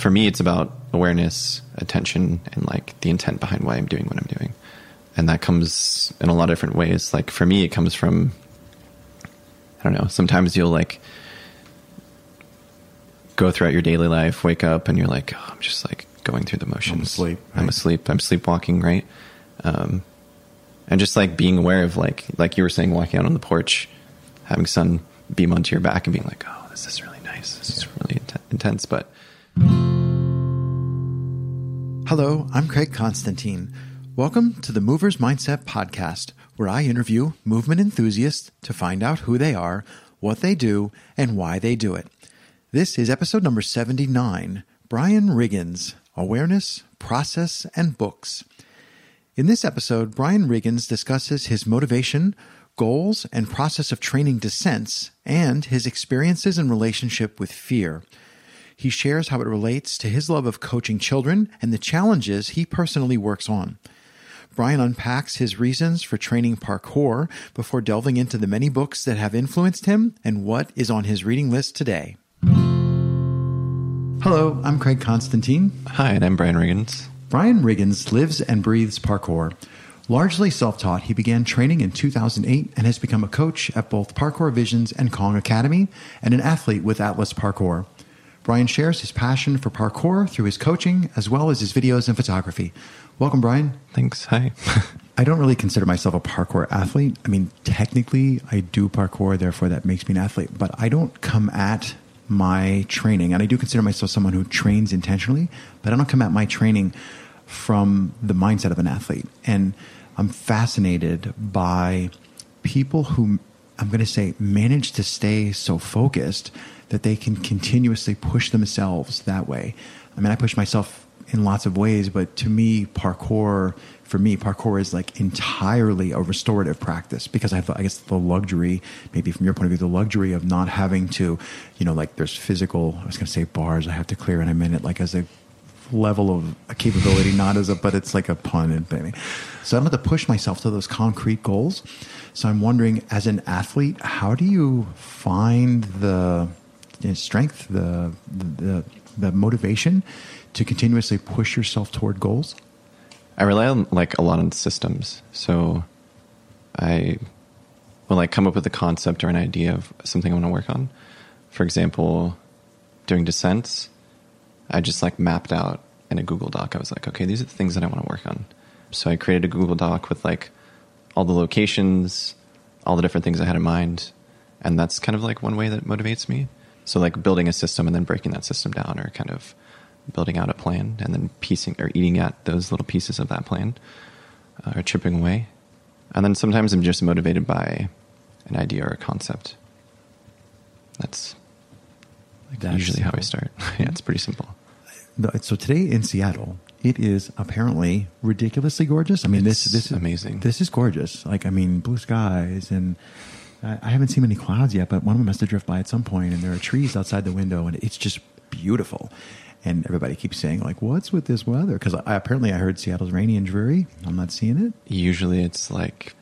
for me, it's about awareness, attention, and like the intent behind why I'm doing what I'm doing. And that comes in a lot of different ways. Like for me, it comes from, I don't know, sometimes you'll like go throughout your daily life, wake up, and you're like, oh, I'm just like going through the motions. I'm asleep. I'm asleep. I'm sleepwalking, right? Um, and just like being aware of like, like you were saying, walking out on the porch, having sun beam onto your back and being like, oh, this is really nice. This is really int- intense. But Hello, I'm Craig Constantine. Welcome to the Movers Mindset Podcast, where I interview movement enthusiasts to find out who they are, what they do, and why they do it. This is episode number 79 Bryan Riggins Awareness, Process, and Books. In this episode, Bryan Riggins discusses his motivation, goals, and process of training descents, and his experiences in relationship with fear. He shares how it relates to his love of coaching children and the challenges he personally works on. Bryan unpacks his reasons for training parkour before delving into the many books that have influenced him and what is on his reading list today. Hello, I'm Craig Constantine. hi, and I'm Bryan Riggins. Bryan Riggins lives and breathes parkour. Largely self taught, he began training in 2008 and has become a coach at both Parkour Visions and Kong Academy and an athlete with Atlas Parkour. Bryan shares his passion for parkour through his coaching as well as his videos and photography. Welcome, Bryan. Thanks. Hi. I don't really consider myself a parkour athlete. I mean, technically, I do parkour, therefore, that makes me an athlete, but I don't come at my training, and I do consider myself someone who trains intentionally, but I don't come at my training from the mindset of an athlete. And I'm fascinated by people who I'm going to say manage to stay so focused that they can continuously push themselves that way. I mean, I push myself in lots of ways, but to me, parkour, for me, parkour is like entirely a restorative practice because I have, I guess, the luxury, maybe from your point of view, the luxury of not having to, you know, like there's physical, I was going to say bars I have to clear in a minute, like as a level of a capability, not as a, but it's like a pun and thing. So I don't have to push myself to those concrete goals. So I'm wondering, as an athlete, how do you find the you know, strength, the, the the motivation to continuously push yourself toward goals? I rely on like a lot on systems. So I will like come up with a concept or an idea of something I want to work on. For example, doing descents, I just like mapped out in a Google Doc. I was like, okay, these are the things that I want to work on. So I created a Google Doc with like all the locations, all the different things I had in mind. And that's kind of like one way that motivates me. So like building a system and then breaking that system down or kind of building out a plan and then piecing or eating at those little pieces of that plan uh, or chipping away. And then sometimes I'm just motivated by an idea or a concept. That's, like That's usually how I start. yeah, it's pretty simple. So today in Seattle, it is apparently ridiculously gorgeous. I mean, this this is amazing. This is gorgeous. Like, I mean, blue skies, and I, I haven't seen many clouds yet, but one of them has to drift by at some point, and there are trees outside the window, and it's just beautiful. And everybody keeps saying, like, "What's with this weather?" Because I, apparently I heard Seattle's rainy and dreary. I'm not seeing it. Usually it's like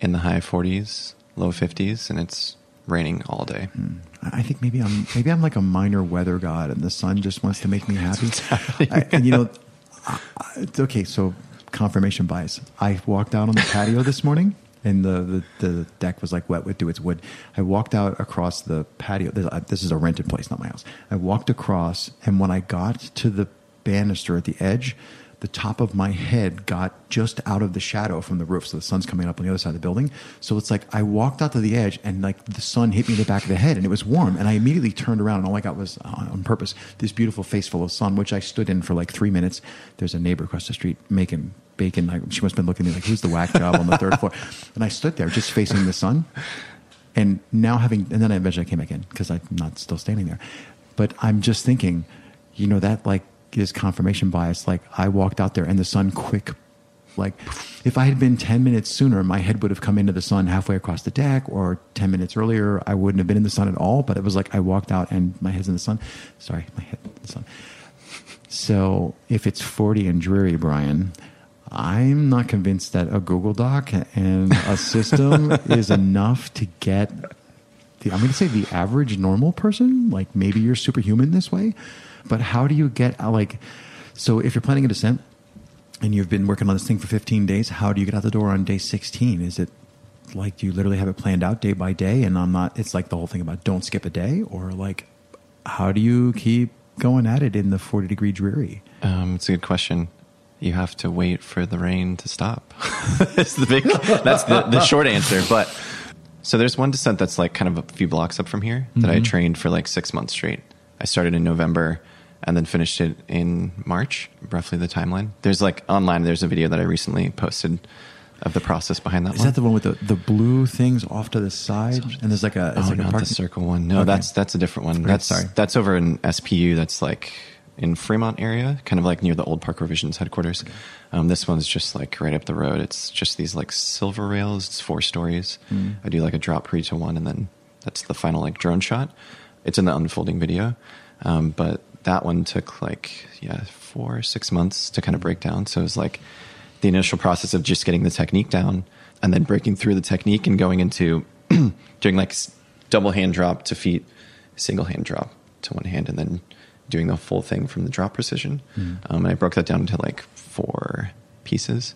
in the high 40s, low 50s, and it's raining all day. Hmm. I think maybe I'm maybe I'm like a minor weather god, and the sun just wants to make me happy. I, and you know, I- okay. So confirmation bias. I walked out on the patio this morning, and the, the the deck was like wet with dew. It's wood. I walked out across the patio. Uh, this is a rented place, not my house. I walked across, and when I got to the banister at the edge. The top of my head got just out of the shadow from the roof, so the sun's coming up on the other side of the building. So it's like I walked out to the edge, and like the sun hit me in the back of the head, and it was warm. And I immediately turned around, and all I got was on, purpose this beautiful face full of sun, which I stood in for like three minutes. There's a neighbor across the street making bacon. She must have been looking at me like, "Who's the whack job on the third floor?" And I stood there just facing the sun, and now having, and then I eventually came back in because I'm not still standing there. But I'm just thinking, you know, that like is confirmation bias. Like I walked out there and the sun quick, like if I had been 10 minutes sooner, my head would have come into the sun halfway across the deck or 10 minutes earlier, I wouldn't have been in the sun at all. But it was like I walked out and my head's in the sun. Sorry, my head in the sun. So if it's 40 and dreary, Bryan, I'm not convinced that a Google Doc and a system is enough to get the, I'm going to say the average normal person, like maybe you're superhuman this way, But how do you get uh, like? So if you're planning a descent and you've been working on this thing for 15 days, how do you get out the door on day 16? Is it like do you literally have it planned out day by day? And I'm not. It's like the whole thing about don't skip a day, or like how do you keep going at it in the 40 degree dreary? Um, it's a good question. You have to wait for the rain to stop. that's the big. That's the, the short answer. But so there's one descent that's like kind of a few blocks up from here that I trained for like six months straight. I started in November and then finished it in March, roughly the timeline. There's like online. There's a video that I recently posted of the process behind that Is one. that the one with the, the blue things off to the side? And there's like a, oh, like a not park- the circle one. No, Okay. that's that's a different one. That's sorry. that's over in SPU. That's like in Fremont area, kind of like near the old Parkour Visions headquarters. Um, this one's just like right up the road. It's just these like silver rails. It's four stories. Hmm. I do like a drop pre to one, and then that's the final like drone shot. It's in the unfolding video, um, but that one took like yeah four six months to kind of break down. So it was like the initial process of just getting the technique down, and then breaking through the technique and going into doing like double hand drop to feet, single hand drop to one hand, and then doing the full thing from the drop precision. Um, and I broke that down into like four pieces.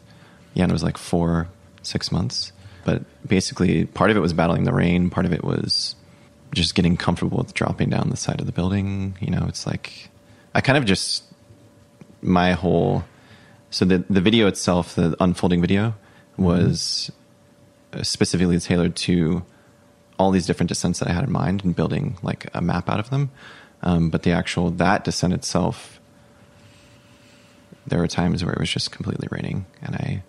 Yeah, and it was like four, six months. But basically, part of it was battling the rain. Part of it was just getting comfortable with dropping down the side of the building. You know, it's like I kind of just my whole. So the the video itself, the unfolding video, was uh, specifically tailored to all these different descents that I had in mind and building like a map out of them. Um, but the actual that descent itself, there were times where it was just completely raining and I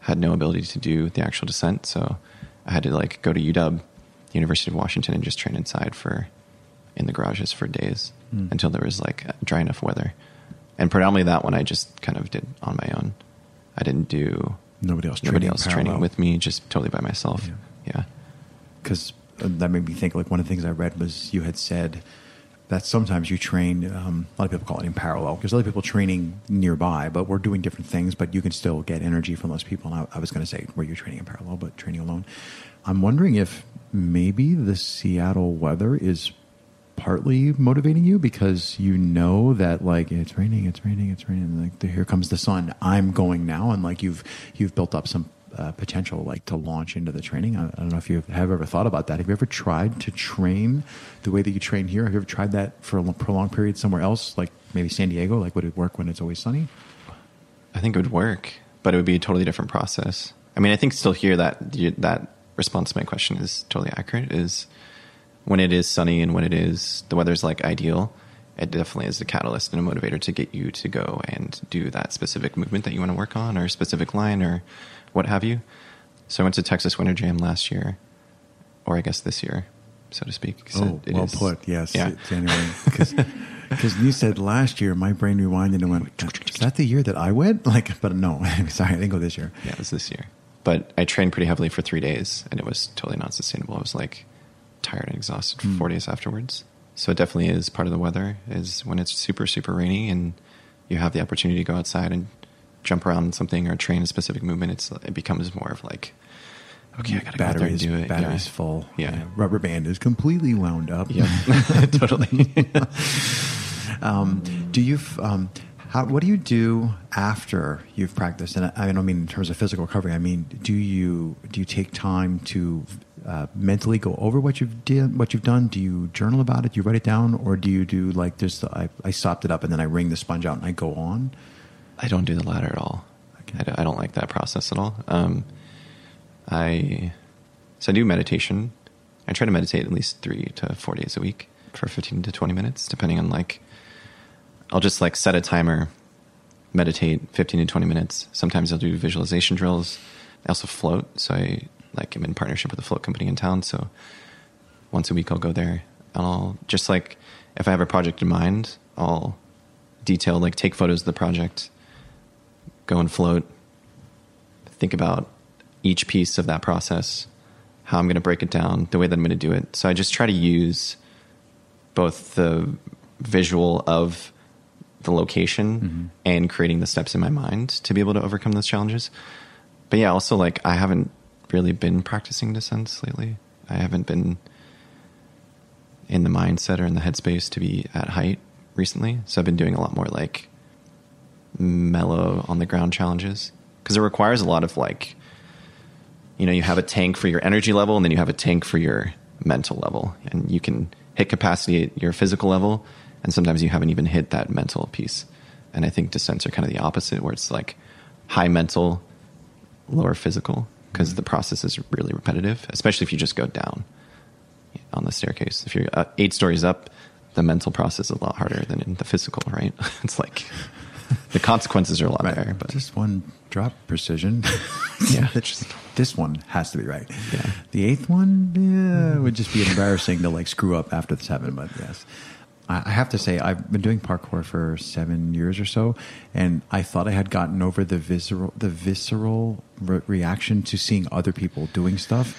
had no ability to do the actual descent. So I had to like go to UW, University of Washington, and just train inside for in the garages for days Hmm. until there was like dry enough weather. And predominantly that one I just kind of did on my own. I didn't do Nobody else nobody training else parallel. training with me, just totally by myself. Yeah. yeah. because that made me think like one of the things I read was you had said that sometimes you train. Um, a lot of people call it in parallel because other people training nearby, but we're doing different things. But you can still get energy from those people. And I, I was going to say, were you training in parallel, but training alone? I'm wondering if maybe the Seattle weather is partly motivating you because you know that like it's raining, it's raining, it's raining. Like here comes the sun. I'm going now, and like you've you've built up some uh, potential like to launch into the training. I, I don't know if you have ever thought about that. Have you ever tried to train the way that you train here? Have you ever tried that for a prolonged period somewhere else, like maybe San Diego? Like would it work when it's always sunny? I think it would work, but it would be a totally different process. I mean, I think still here that that response to my question is totally accurate. Is when it is sunny and when it is the weather's like ideal, it definitely is a catalyst and a motivator to get you to go and do that specific movement that you want to work on or a specific line or what have you. So I went to Texas Winter Jam last year, or I guess this year, so to speak. Oh, it- it well is- put. Yes, Yeah. January. Because you said last year, my brain rewinded and went, "Is that the year that I went?" Like, but no, sorry, I didn't go this year. Yeah, it was this year. But I trained pretty heavily for three days, and it was totally not sustainable. I was like tired and exhausted for Hmm. four days afterwards. So it definitely is part of the weather. Is when it's super super rainy and you have the opportunity to go outside and jump around something or train a specific movement. It's it becomes more of like, okay, I gotta go out there and do it. batteries yeah. full. Yeah. rubber band is completely wound up. Yeah, totally. Um, do you? Um, how, what do you do after you've practiced? And I, I don't mean in terms of physical recovery. I mean, do you do you take time to uh, mentally go over what you've did, what you've done? Do you journal about it? Do you write it down, or do you do like just I, I sopped it up and then I wring the sponge out and I go on? I don't do the latter at all. Okay. I, don't, I don't like that process at all. Um, I so I do meditation. I try to meditate at least three to four days a week for fifteen to twenty minutes, depending on like. I'll just like set a timer, meditate fifteen to twenty minutes. Sometimes I'll do visualization drills. I also float, so I like am in partnership with a float company in town. So once a week I'll go there. And I'll just like if I have a project in mind, I'll detail like take photos of the project, go and float, think about each piece of that process, how I'm going to break it down, the way that I'm going to do it. So I just try to use both the visual of the location mm-hmm. and creating the steps in my mind to be able to overcome those challenges. But yeah, also like I haven't really been practicing descents lately. I haven't been in the mindset or in the headspace to be at height recently. So I've been doing a lot more like mellow on the ground challenges because it requires a lot of like, you know, you have a tank for your energy level and then you have a tank for your mental level, and you can hit capacity at your physical level, and sometimes you haven't even hit that mental piece. And I think descents are kind of the opposite, where it's like high mental, lower physical, because mm-hmm. the process is really repetitive, especially if you just go down on the staircase. If you're uh, eight stories up, the mental process is a lot harder than in the physical, right? it's like the consequences are a lot right. there. But just one drop precision. yeah, just, this one has to be right. Yeah, the eighth one yeah, would just be embarrassing to like screw up after the seven. But yes, I have to say I've been doing parkour for seven years or so, and I thought I had gotten over the visceral the visceral re- reaction to seeing other people doing stuff.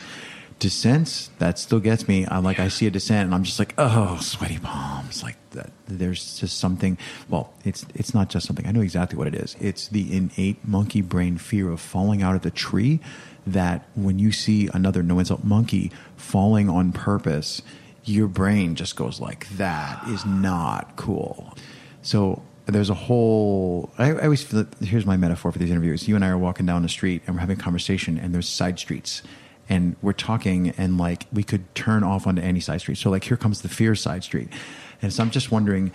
Descents that still gets me. I'm like i see a descent and i'm just like oh sweaty palms. Like that there's just something well it's it's not just something. I know exactly what it is. It's the innate monkey brain fear of falling out of the tree that when you see another no insult monkey falling on purpose your brain just goes like that is not cool so there's a whole I, I always feel that, here's my metaphor for these interviews you and i are walking down the street and we're having a conversation and there's side streets and we're talking and like we could turn off onto any side street. So like here comes the fear side street. And so I'm just wondering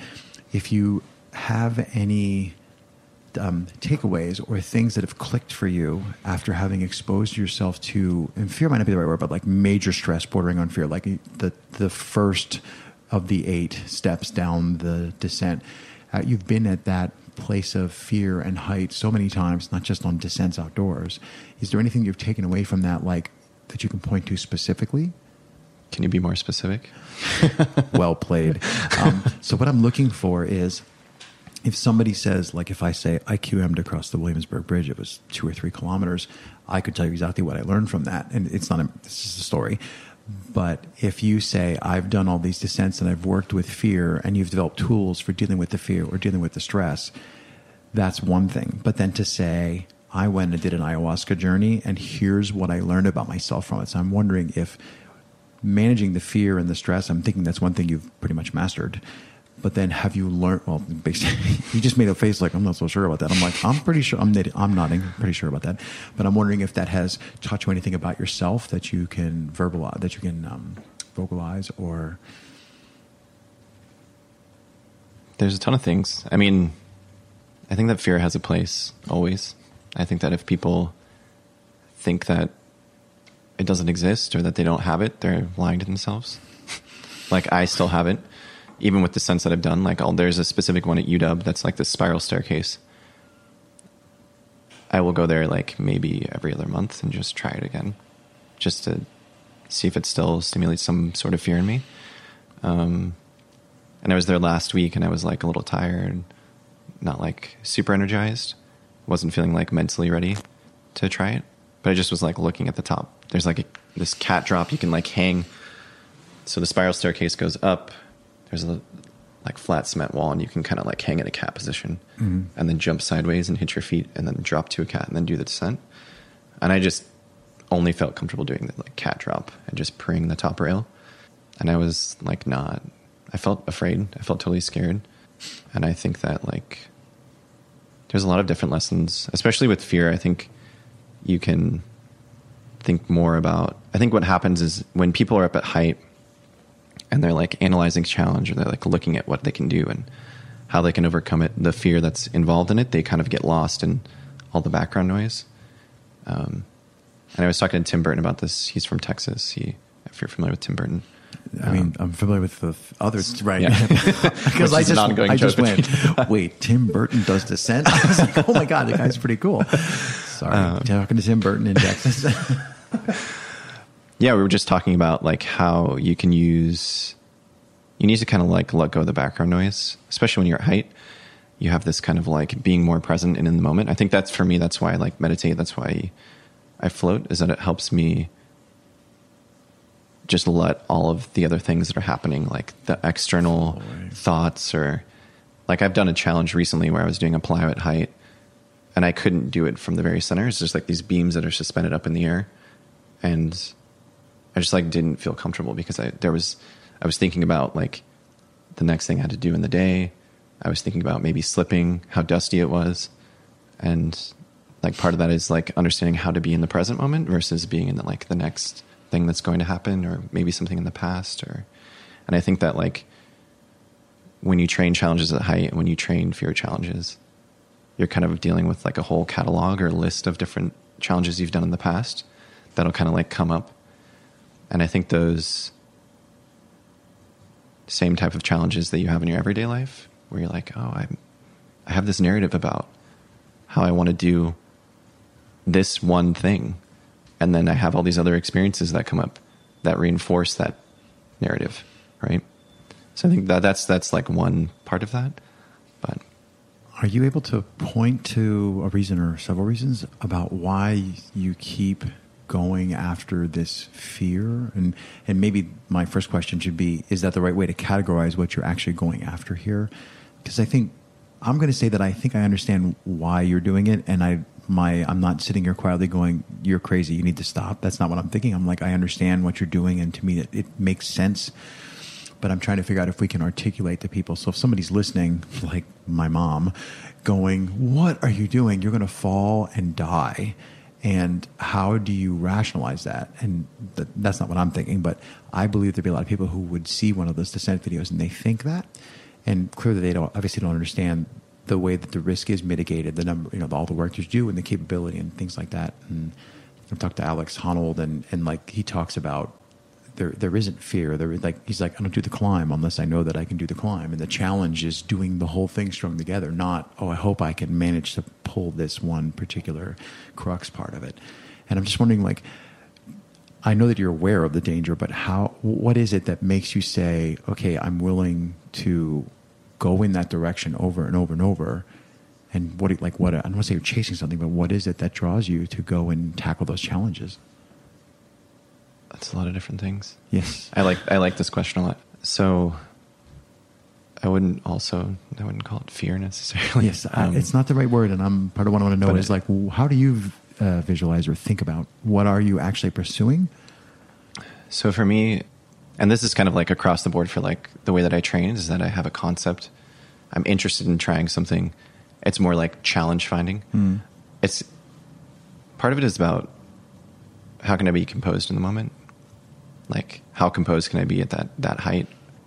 if you have any um, takeaways or things that have clicked for you after having exposed yourself to and fear might not be the right word, but like major stress bordering on fear, like the the first of the eight steps down the descent. Uh, you've been at that place of fear and height so many times, not just on descents outdoors. Is there anything you've taken away from that, like that you can point to specifically? Can you be more specific? well played. Um, so, what I'm looking for is if somebody says, like, if I say I QM'd across the Williamsburg Bridge, it was two or three kilometers, I could tell you exactly what I learned from that. And it's not a, this is a story. But if you say, I've done all these descents and I've worked with fear and you've developed tools for dealing with the fear or dealing with the stress, that's one thing. But then to say, I went and did an ayahuasca journey, and here's what I learned about myself from it. So I'm wondering if managing the fear and the stress, I'm thinking that's one thing you've pretty much mastered. But then have you learned? Well, basically, you just made a face like I'm not so sure about that. I'm like I'm pretty sure. I'm I'm nodding, pretty sure about that. But I'm wondering if that has taught you anything about yourself that you can verbalize, that you can um, vocalize, or there's a ton of things. I mean, I think that fear has a place always. I think that if people think that it doesn't exist or that they don't have it, they're lying to themselves. like I still have it, even with the sense that I've done. Like I'll, there's a specific one at UW that's like the spiral staircase. I will go there like maybe every other month and just try it again, just to see if it still stimulates some sort of fear in me. Um, and I was there last week and I was like a little tired, not like super energized wasn't feeling like mentally ready to try it. But I just was like looking at the top. There's like a, this cat drop you can like hang. So the spiral staircase goes up. There's a like flat cement wall, and you can kind of like hang in a cat position, mm-hmm. and then jump sideways and hit your feet, and then drop to a cat, and then do the descent. And I just only felt comfortable doing the like cat drop and just praying the top rail. And I was like not. I felt afraid. I felt totally scared. And I think that like there's a lot of different lessons, especially with fear. I think you can think more about. I think what happens is when people are up at height and they're like analyzing challenge or they're like looking at what they can do and how they can overcome it, the fear that's involved in it, they kind of get lost in all the background noise. Um, and I was talking to Tim Burton about this. He's from Texas. He, if you're familiar with Tim Burton, I mean, um, I'm familiar with the others, right? Because I just, I just went, wait, Tim Burton does Descent? I was like, oh my God, the guy's pretty cool. Sorry, um, talking to Tim Burton in Texas. Yeah, we were just talking about like how you can use, you need to kind of like let go of the background noise, especially when you're at height. You have this kind of like being more present and in the moment. I think that's for me, that's why I like meditate. That's why I float, is that it helps me just let all of the other things that are happening, like the external thoughts, or like I've done a challenge recently where I was doing a plyo at height, and I couldn't do it from the very center. It's just like these beams that are suspended up in the air, and I just like didn't feel comfortable because I there was I was thinking about like the next thing I had to do in the day, I was thinking about maybe slipping, how dusty it was, and like part of that is like understanding how to be in the present moment versus being in the, like the next thing that's going to happen or maybe something in the past or and I think that like when you train challenges at height and when you train fear challenges, you're kind of dealing with like a whole catalog or list of different challenges you've done in the past that'll kind of like come up. And I think those same type of challenges that you have in your everyday life, where you're like, oh, I, I have this narrative about how I want to do this one thing. And then I have all these other experiences that come up that reinforce that narrative, right? So I think that that's that's like one part of that. But are you able to point to a reason or several reasons about why you keep going after this fear? And and maybe my first question should be: Is that the right way to categorize what you're actually going after here? Because I think I'm going to say that I think I understand why you're doing it, and I my I'm not sitting here quietly going, "You're crazy. You need to stop." That's not what I'm thinking. I'm like, I understand what you're doing, and to me, it, it makes sense. But I'm trying to figure out if we can articulate to people. So if somebody's listening, like my mom, going, "What are you doing? You're going to fall and die." And how do you rationalize that? And th- that's not what I'm thinking, but I believe there'd be a lot of people who would see one of those descent videos and they think that, and clearly they don't obviously don't understand the way that the risk is mitigated, the number, you know, all the work you do and the capability and things like that. And I've talked to Alex Honnold and, and like he talks about there there isn't fear. There like he's like I don't do the climb unless I know that I can do the climb. And the challenge is doing the whole thing strung together. Not oh I hope I can manage to pull this one particular crux part of it. And I'm just wondering like I know that you're aware of the danger, but how what is it that makes you say okay I'm willing to go in that direction over and over and over? And what, like, what, I don't want to say you're chasing something, but what is it that draws you to go and tackle those challenges? That's a lot of different things. Yes. I like, I like this question a lot. So I wouldn't also, I wouldn't call it fear necessarily. Yes. Um, it's not the right word. And I'm part of what I want to know is it, like, how do you uh, visualize or think about what are you actually pursuing? So for me, and this is kind of like across the board for like the way that I train is that I have a concept. I'm interested in trying something. It's more like challenge finding. Mm. It's part of it is about how can I be composed in the moment? Like how composed can I be at that that height?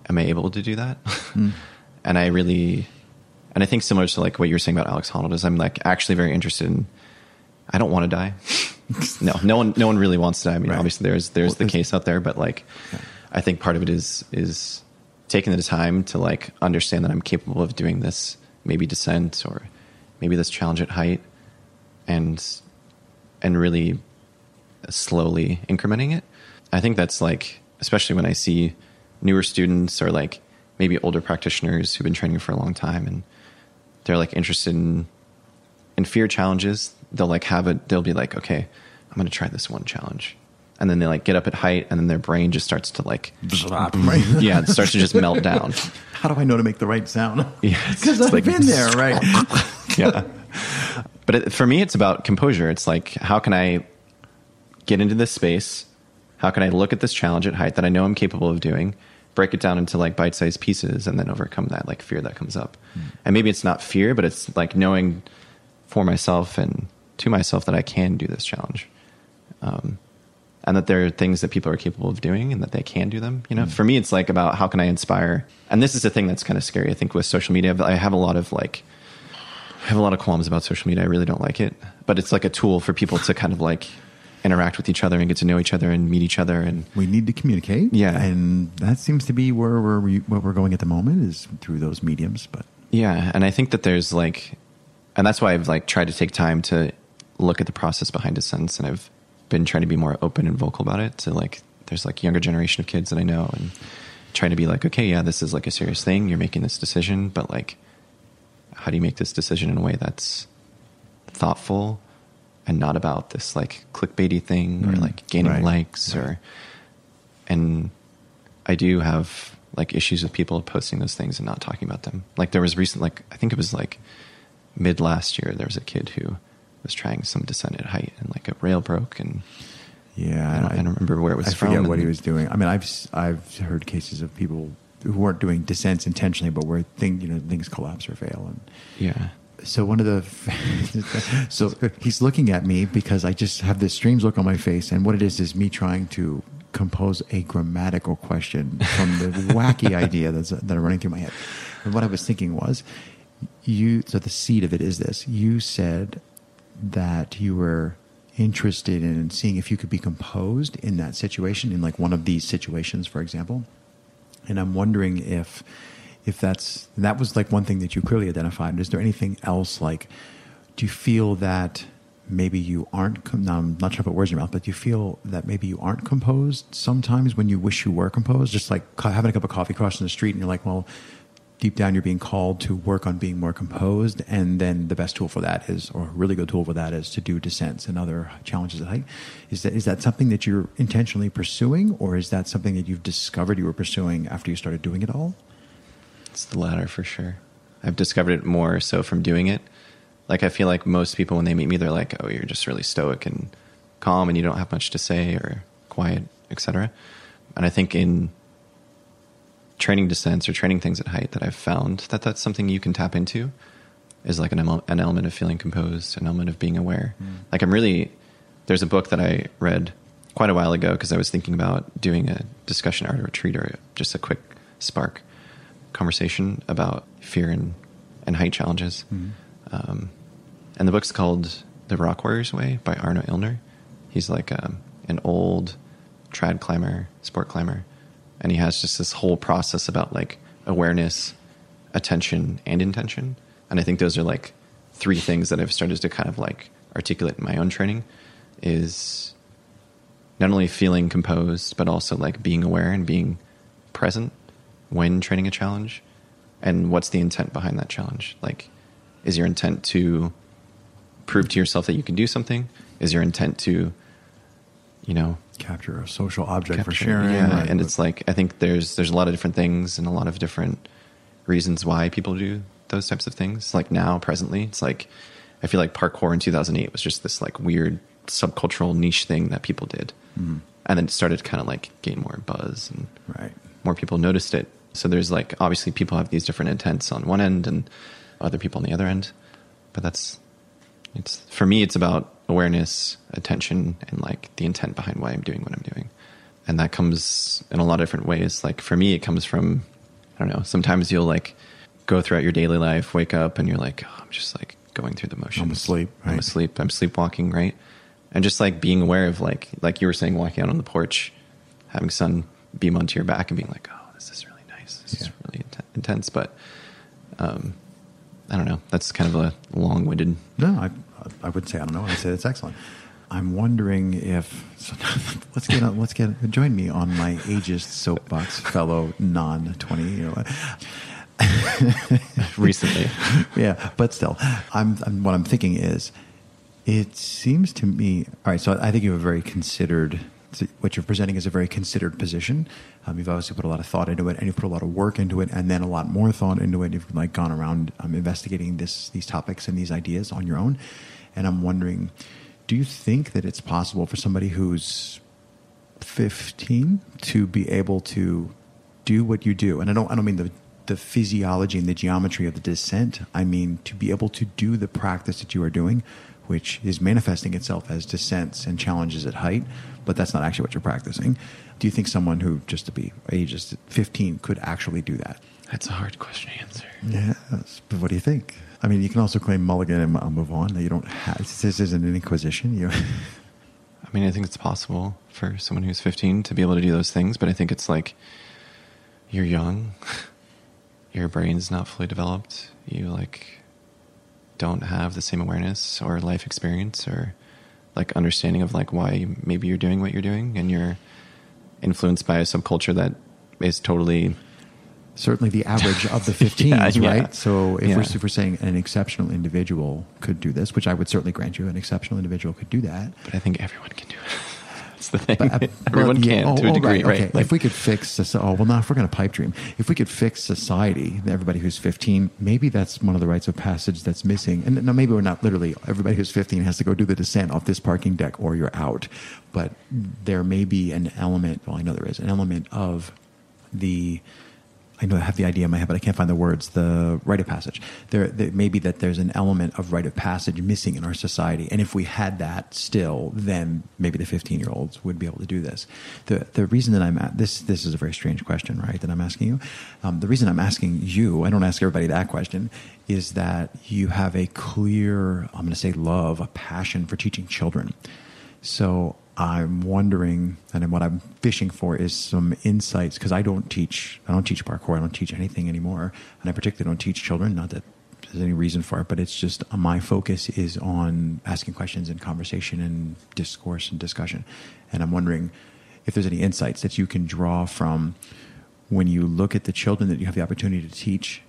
Am I able to do that? Mm. and I really and I think similar to like what you were saying about Alex Honnold is I'm like actually very interested in I don't want to die. no, no one no one really wants to die. I mean, right. obviously there's there's well, the case out there, but like yeah. I think part of it is is taking the time to like understand that I'm capable of doing this, maybe descent or maybe this challenge at height, and and really slowly incrementing it. I think that's like especially when I see newer students or like maybe older practitioners who've been training for a long time and they're like interested in in fear challenges. They'll like have it. They'll be like, okay, I'm going to try this one challenge. And then they like get up at height and then their brain just starts to like yeah it starts to just melt down. How do i know to make the right sound? Yeah because i've like, been there right? Yeah. But it, for me it's about composure. It's like how can i get into this space how can i look at this challenge at height that i know i'm capable of doing break it down into like bite-sized pieces and then overcome that like fear that comes up mm. and maybe it's not fear but it's like knowing for myself and to myself that i can do this challenge um, and that there are things that people are capable of doing and that they can do them. You know, mm. for me, it's like about how can I inspire? And this is the thing that's kind of scary. I think with social media, I have a lot of like, I have a lot of qualms about social media. I really don't like it, but it's like a tool for people to kind of like interact with each other and get to know each other and meet each other. And we need to communicate. Yeah, and that seems to be where we're where we're going at the moment is through those mediums. But yeah, and I think that there's like, and that's why I've like tried to take time to look at the process behind Ascents, and I've been trying to be more open and vocal about it to like there's like younger generation of kids that I know and trying to be like, okay, yeah, this is like a serious thing. You're making this decision, but like, how do you make this decision in a way that's thoughtful and not about this like clickbaity thing mm, or like gaining right, likes right. or, and I do have like issues with people posting those things and not talking about them. Like there was recent, like, I think it was like mid last year, there was a kid who, was trying some descent at height and like a rail broke and yeah, I don't, I, I don't remember where it was. I forget what he was doing. I mean, I've I've heard cases of people who weren't doing descents intentionally, but where thing you know things collapse or fail. And Yeah. So one of the so he's looking at me because I just have this strange look on my face, and what it is is me trying to compose a grammatical question from the wacky idea that's that are running through my head. And what I was thinking was, you. So the seed of it is this: you said that you were interested in seeing if you could be composed in that situation, in like one of these situations, for example. And I'm wondering if if that's that was like one thing that you clearly identified. Is there anything else like? Do you feel that maybe you aren't? I'm not sure if it words in your mouth, but do you feel that maybe you aren't composed sometimes when you wish you were composed? Just like having a cup of coffee crossing the street, and you're like, well. Deep down, you're being called to work on being more composed, and then the best tool for that is, or a really good tool for that is, to do descents and other challenges at height. Is that is that something that you're intentionally pursuing, or is that something that you've discovered you were pursuing after you started doing it all? It's the latter for sure. I've discovered it more so from doing it. Like I feel like most people when they meet me, they're like, "Oh, you're just really stoic and calm, and you don't have much to say or quiet, etc." And I think in training descents or training things at height, that I've found that that's something you can tap into is like an, an element of feeling composed, an element of being aware. Mm. Like I'm really there's a book that I read quite a while ago because I was thinking about doing a discussion art retreat or just a quick spark conversation about fear and, and height challenges. Um, and the book's called The Rock Warrior's Way by Arno Ilgner. He's like um, an old trad climber, sport climber. And he has just this whole process about like awareness, attention, and intention. And I think those are like three things that I've started to kind of like articulate in my own training is not only feeling composed, but also like being aware and being present when training a challenge. And what's the intent behind that challenge? Like, is your intent to prove to yourself that you can do something? Is your intent to, you know, Capture a social object for capture- sharing, Yeah, right? and it's like I think there's there's a lot of different things and a lot of different reasons why people do those types of things. Like now, presently, it's like I feel like parkour in 2008 was just this like weird subcultural niche thing that people did, Mm-hmm. and then it started to kind of like gain more buzz and right. more people noticed it. So there's like obviously people have these different intents on one end and other people on the other end. But that's it's for me it's about awareness, attention and like the intent behind why I'm doing what I'm doing. And that comes in a lot of different ways. Like for me it comes from I don't know, sometimes you'll like go throughout your daily life, wake up and you're like, oh, I'm just like going through the motions. I'm asleep, I'm asleep. I'm sleepwalking, right? And just like being aware of like like you were saying, walking out on the porch, having sun beam onto your back and being like, oh, this is really is Yeah. really inten- intense. But um, I don't know. That's kind of a long-winded. No, I, I would say I don't know. I'd say it's excellent. I'm wondering if so let's get on, let's get join me on my ageist soapbox, fellow non twenty. You know, Recently, yeah, but still, I'm, I'm what I'm thinking is, it seems to me. All right, so I think you have a very considered. What you're presenting is a very considered position. Um, you've obviously put a lot of thought into it, and you've put a lot of work into it, and then a lot more thought into it. You've like gone around um, investigating this, these topics and these ideas on your own. And I'm wondering, do you think that it's possible for somebody who's 15 to be able to do what you do and i don't i don't mean the the physiology and the geometry of the descent i mean to be able to do the practice that you are doing which is manifesting itself as descents and challenges at height but that's not actually what you're practicing do you think someone who just to be ages 15 could actually do that that's a hard question to answer. Yes, but what do you think? I mean, you can also claim mulligan and I'll move on. You don't have this isn't an inquisition. You, I mean, I think it's possible for someone who's 15 to be able to do those things, but I think it's like you're young, your brain's not fully developed, you like don't have the same awareness or life experience or like understanding of like why maybe you're doing what you're doing and you're influenced by a subculture that is totally certainly the average of the 15s, Yeah, yeah. right? So if, Yeah. we're, if we're saying an exceptional individual could do this, which I would certainly grant you, an exceptional individual could do that. but I think everyone can do it. That's the thing. But, uh, everyone well, yeah, can oh, to a oh, degree, right? Okay. Like- if we could fix this, oh well, now if we're going to pipe dream, if we could fix society, everybody who's 15, maybe that's one of the rites of passage that's missing. And now maybe we're not literally everybody who's 15 has to go do the descent off this parking deck or you're out. But there may be an element. Well, I know there is an element of the I know I have the idea in my head, but I can't find the words. The rite of passage. There, there may be that there's an element of rite of passage missing in our society, and if we had that still, then maybe the 15 year olds would be able to do this. The the reason that I'm at this this is a very strange question, right? That I'm asking you. Um, the reason I'm asking you, I don't ask everybody that question, is that you have a clear, I'm going to say, love, a passion for teaching children. So I'm wondering, and what I'm fishing for is some insights because I don't teach. I don't teach parkour. I don't teach anything anymore, and I particularly don't teach children. Not that there's any reason for it, but it's just uh, my focus is on asking questions and conversation and discourse and discussion. And I'm wondering if there's any insights that you can draw from when you look at the children that you have the opportunity to teach,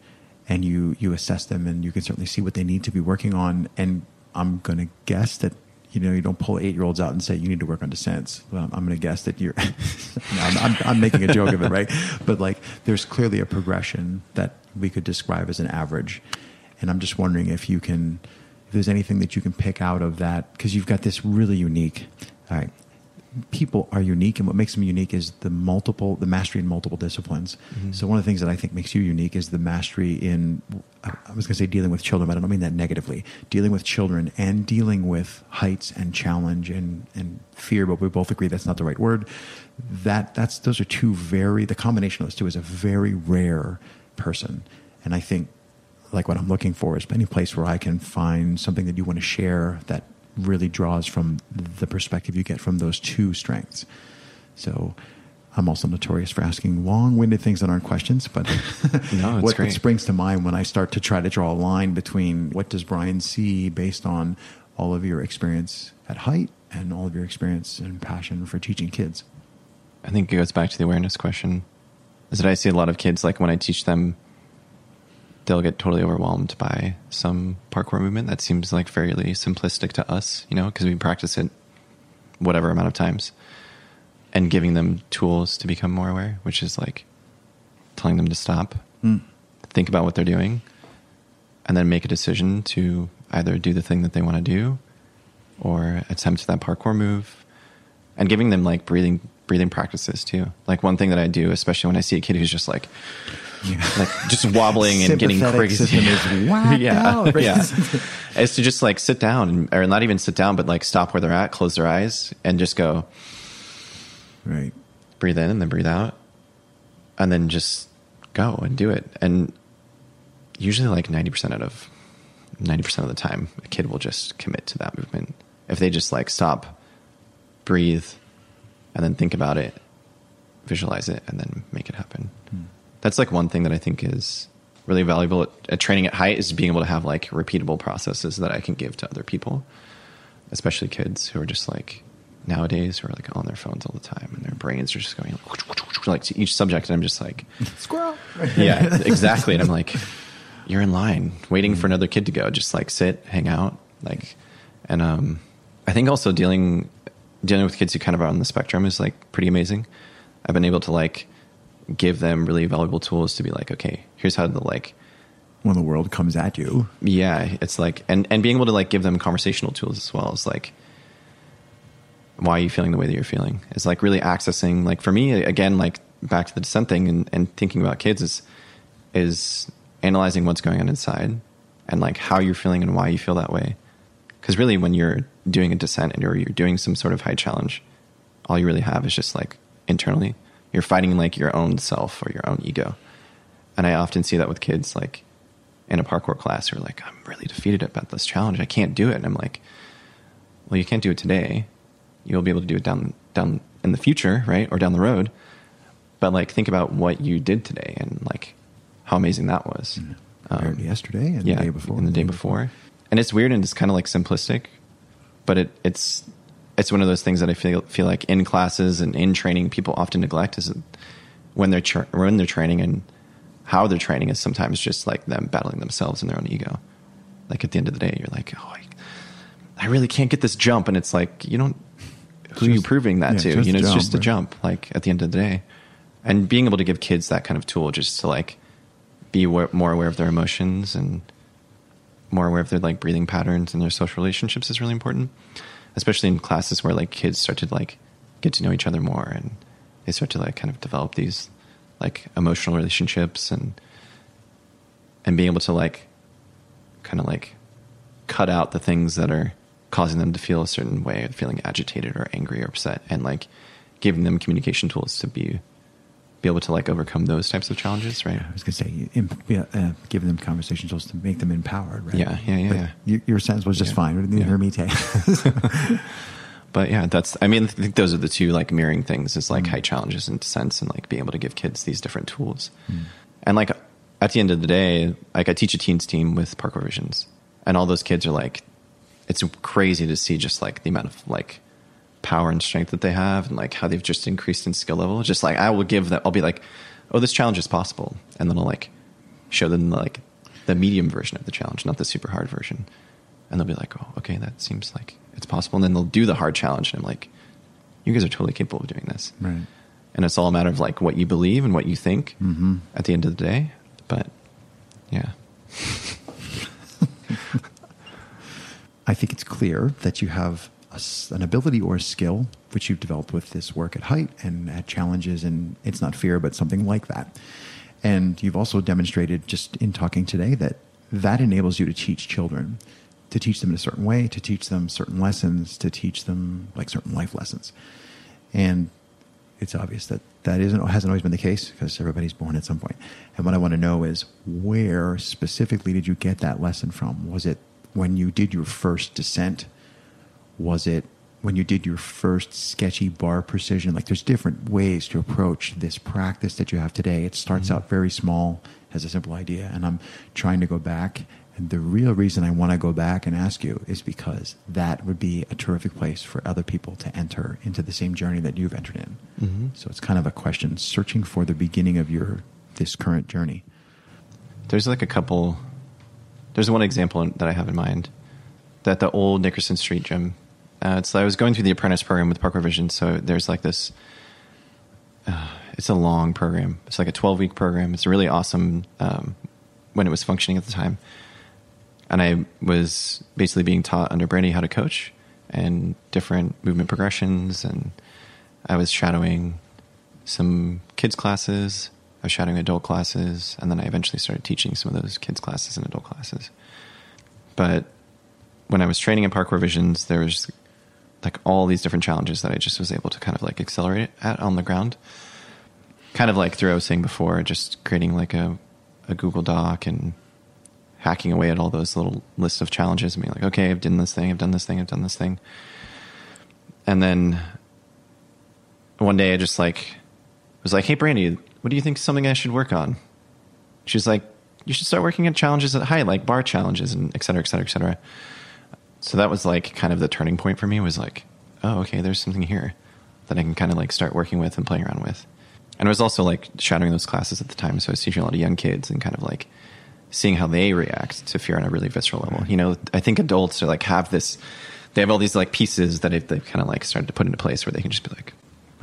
and you you assess them, and you can certainly see what they need to be working on. And I'm going to guess that you know, you don't pull eight year olds out and say you need to work on descents. Well, I'm going to guess that you're. I'm, I'm, I'm, making a joke of it, right? But like, there's clearly a progression that we could describe as an average, and I'm just wondering if you can, if there's anything that you can pick out of that because you've got this really unique. All right, people are unique, and what makes them unique is the multiple, the mastery in multiple disciplines. Mm-hmm. So one of the things that I think makes you unique is the mastery in. I was going to say dealing with children, but I don't mean that negatively. Dealing with children and dealing with heights and challenge and and fear, but we both agree that's not the right word. That that's those are two very. The combination of those two is a very rare person, and I think like what I'm looking for is any place where I can find something that you want to share that really draws from the perspective you get from those two strengths. So I'm also notorious for asking long-winded things that aren't questions, but no, what, what, springs to mind when I start to try to draw a line between what does Bryan see based on all of your experience at height and all of your experience and passion for teaching kids. I think it goes back to the awareness question. Is that I see a lot of kids like when I teach them they'll get totally overwhelmed by some parkour movement that seems like fairly simplistic to us, you know, because we practice it whatever amount of times and giving them tools to become more aware, which is like telling them to stop, mm. think about what they're doing, and then make a decision to either do the thing that they want to do or attempt that parkour move and giving them like breathing breathing practices too. Like one thing that I do, especially when I see a kid who's just like like just wobbling and getting crazy. yeah, yeah. is to just like sit down and, or not even sit down, but like stop where they're at, close their eyes, and just go. Right. Breathe in and then breathe out, and then just go and do it. And usually, like ninety percent out of ninety percent of the time, a kid will just commit to that movement if they just like stop, breathe, and then think about it, visualize it, and then make it happen. Hmm that's like one thing that I think is really valuable at, at, training at height is being able to have like repeatable processes that I can give to other people, especially kids who are just like nowadays who are like on their phones all the time and their brains are just going like, like to each subject. And I'm just like, squirrel. yeah, exactly. And I'm like, you're in line waiting for another kid to go. Just like sit, hang out. Like, and, um, I think also dealing, dealing with kids who kind of are on the spectrum is like pretty amazing. I've been able to like, give them really valuable tools to be like, okay, here's how to like when the world comes at you. Yeah, it's like and and being able to like give them conversational tools as well as like why are you feeling the way that you're feeling? It's like really accessing like for me again like back to the descent thing and, and thinking about kids is is analyzing what's going on inside and like how you're feeling and why you feel that way. Because really, when you're doing a descent and or you're doing some sort of high challenge, all you really have is just like internally you're fighting like your own self or your own ego. And I often see that with kids like in a parkour class who are like, I'm really defeated about this challenge. I can't do it. And I'm like, well, you can't do it today. You'll be able to do it down down in the future, right? Or down the road. But like think about what you did today and like how amazing that was. Mm-hmm. Um, yesterday and yeah, the day before. And the day before. And it's weird and it's kind of like simplistic, but it, it's it's one of those things that I feel feel like in classes and in training people often neglect is when they're tra- when they're training and how they're training is sometimes just like them battling themselves and their own ego. Like at the end of the day, you're like, oh, I, I really can't get this jump, and it's like you don't. Who just, are you proving that yeah, to? You know, it's just right? a jump. Like at the end of the day, and being able to give kids that kind of tool just to like be aware, more aware of their emotions and more aware of their like breathing patterns and their social relationships is really important especially in classes where like kids start to like get to know each other more and they start to like kind of develop these like emotional relationships and and being able to like kind of like cut out the things that are causing them to feel a certain way, feeling agitated or angry or upset, and like giving them communication tools to be be able to like overcome those types of challenges, right? I was going to say, imp, yeah, uh, giving them conversation tools to make them empowered, right? Yeah, yeah, yeah. Yeah. Your, your sentence was just Yeah. fine. Didn't Yeah. hear me take. But yeah, that's I mean I think those are the two like mirroring things is like high challenges and sense, and like being able to give kids these different tools. And like at the end of the day, like I teach a teens team with Parkour Visions. And all those kids are like it's crazy to see just like the amount of like power and strength that they have and like how they've just increased in skill level. Just like I will give them I'll be like, Oh, this challenge is possible and then I'll like show them like the medium version of the challenge, not the super hard version. And they'll be like, Oh, okay, that seems like it's possible. And then they'll do the hard challenge and I'm like, You guys are totally capable of doing this. right. And it's all a matter of like what you believe and what you think Mhm. at the end of the day. But yeah. I think it's clear that you have a an ability or a skill which you've developed with this work at height and at challenges, and it's not fear, but something like that. And you've also demonstrated just in talking today that that enables you to teach children, to teach them in a certain way, to teach them certain lessons, to teach them like certain life lessons. And it's obvious that that isn't hasn't always been the case because everybody's born at some point. And what I want to know is where specifically did you get that lesson from? Was it when you did your first descent? Was it when you did your first sketchy bar precision? Like there's different ways to approach this practice that you have today. It starts out very small, has a simple idea, and I'm trying to go back. And the real reason I want to go back and ask you is because that would be a terrific place for other people to enter into the same journey that you've entered in. Mm-hmm. So it's kind of a question searching for the beginning of your this current journey. There's like a couple. There's one example that I have in mind. That the old Nickerson Street gym. Uh, it's I was going through the apprentice program with Parkour Vision, so there's like this. Uh, it's a long program. It's like a 12 week program. It's really awesome um, when it was functioning at the time. And I was basically being taught under Brandy how to coach and different movement progressions, and I was shadowing some kids classes. I was shadowing adult classes, and then I eventually started teaching some of those kids classes and adult classes. But when I was training in Parkour Visions, there was like all these different challenges that I just was able to kind of like accelerate at on the ground. Kind of like through I was saying before, just creating like a, a Google Doc and hacking away at all those little lists of challenges and being like, okay, I've done this thing, I've done this thing, I've done this thing. And then one day I just like was like, hey Brandy, what do you think something I should work on? She's like, you should start working at challenges at height, like bar challenges and et cetera, et cetera, et cetera. So that was like kind of the turning point for me was like, oh, okay, there's something here that I can kind of like start working with and playing around with. And I was also like shadowing those classes at the time. So I was teaching a lot of young kids and kind of like seeing how they react to fear on a really visceral level. You know, I think adults are like have this, they have all these like pieces that they've, they've kind of like started to put into place where they can just be like,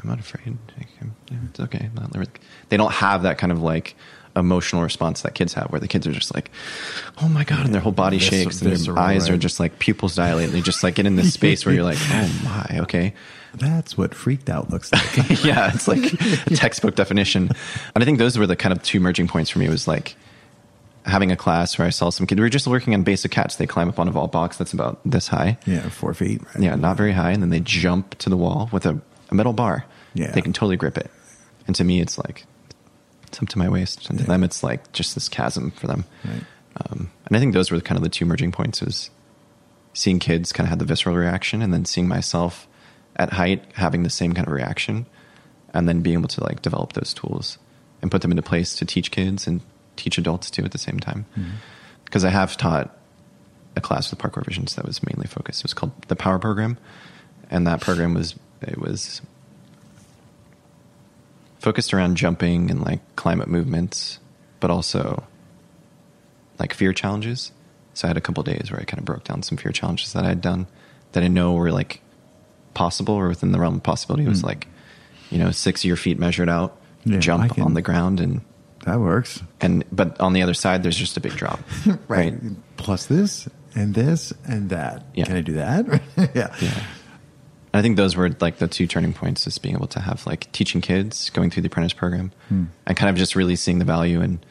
I'm not afraid. Like, I'm- yeah, It's okay. Not, they don't have that kind of like emotional response that kids have where the kids are just like, oh my God, and their whole body Vis- shakes and their eyes are just like pupils dilate. And they just like get in this space where you're like, oh my, okay. That's what freaked out looks like. yeah, it's like a textbook definition. And I think those were the kind of two merging points for me was like having a class where I saw some kids, we were just working on basic cats. They climb up on a vault box that's about this high. yeah, four feet. right? Yeah, not very high. And then they jump to the wall with a, a metal bar. Yeah. They can totally grip it. And to me, it's like, up to my waist. And to them, it's like just this chasm for them. Right. Um, and I think those were kind of the two merging points is seeing kids kind of have the visceral reaction and then seeing myself at height having the same kind of reaction and then being able to like develop those tools and put them into place to teach kids and teach adults too at the same time. Because I have taught a class with Parkour Visions that was mainly focused. It was called the Power Program, and that program was it was focused around jumping and like climate movements, but also like fear challenges. So I had a couple days where I kind of broke down some fear challenges that I had done that I know were like possible or within the realm of possibility. It was Mm. like, you know, six of your feet measured out, Yeah, jump can- on the ground and That works. and but on the other side there's just a big drop. right. Plus this and this and that. Yeah. Can I do that? yeah. Yeah. I think those were like the two turning points is being able to have like teaching kids, going through the apprentice program, Hmm. and kind of just really seeing the value and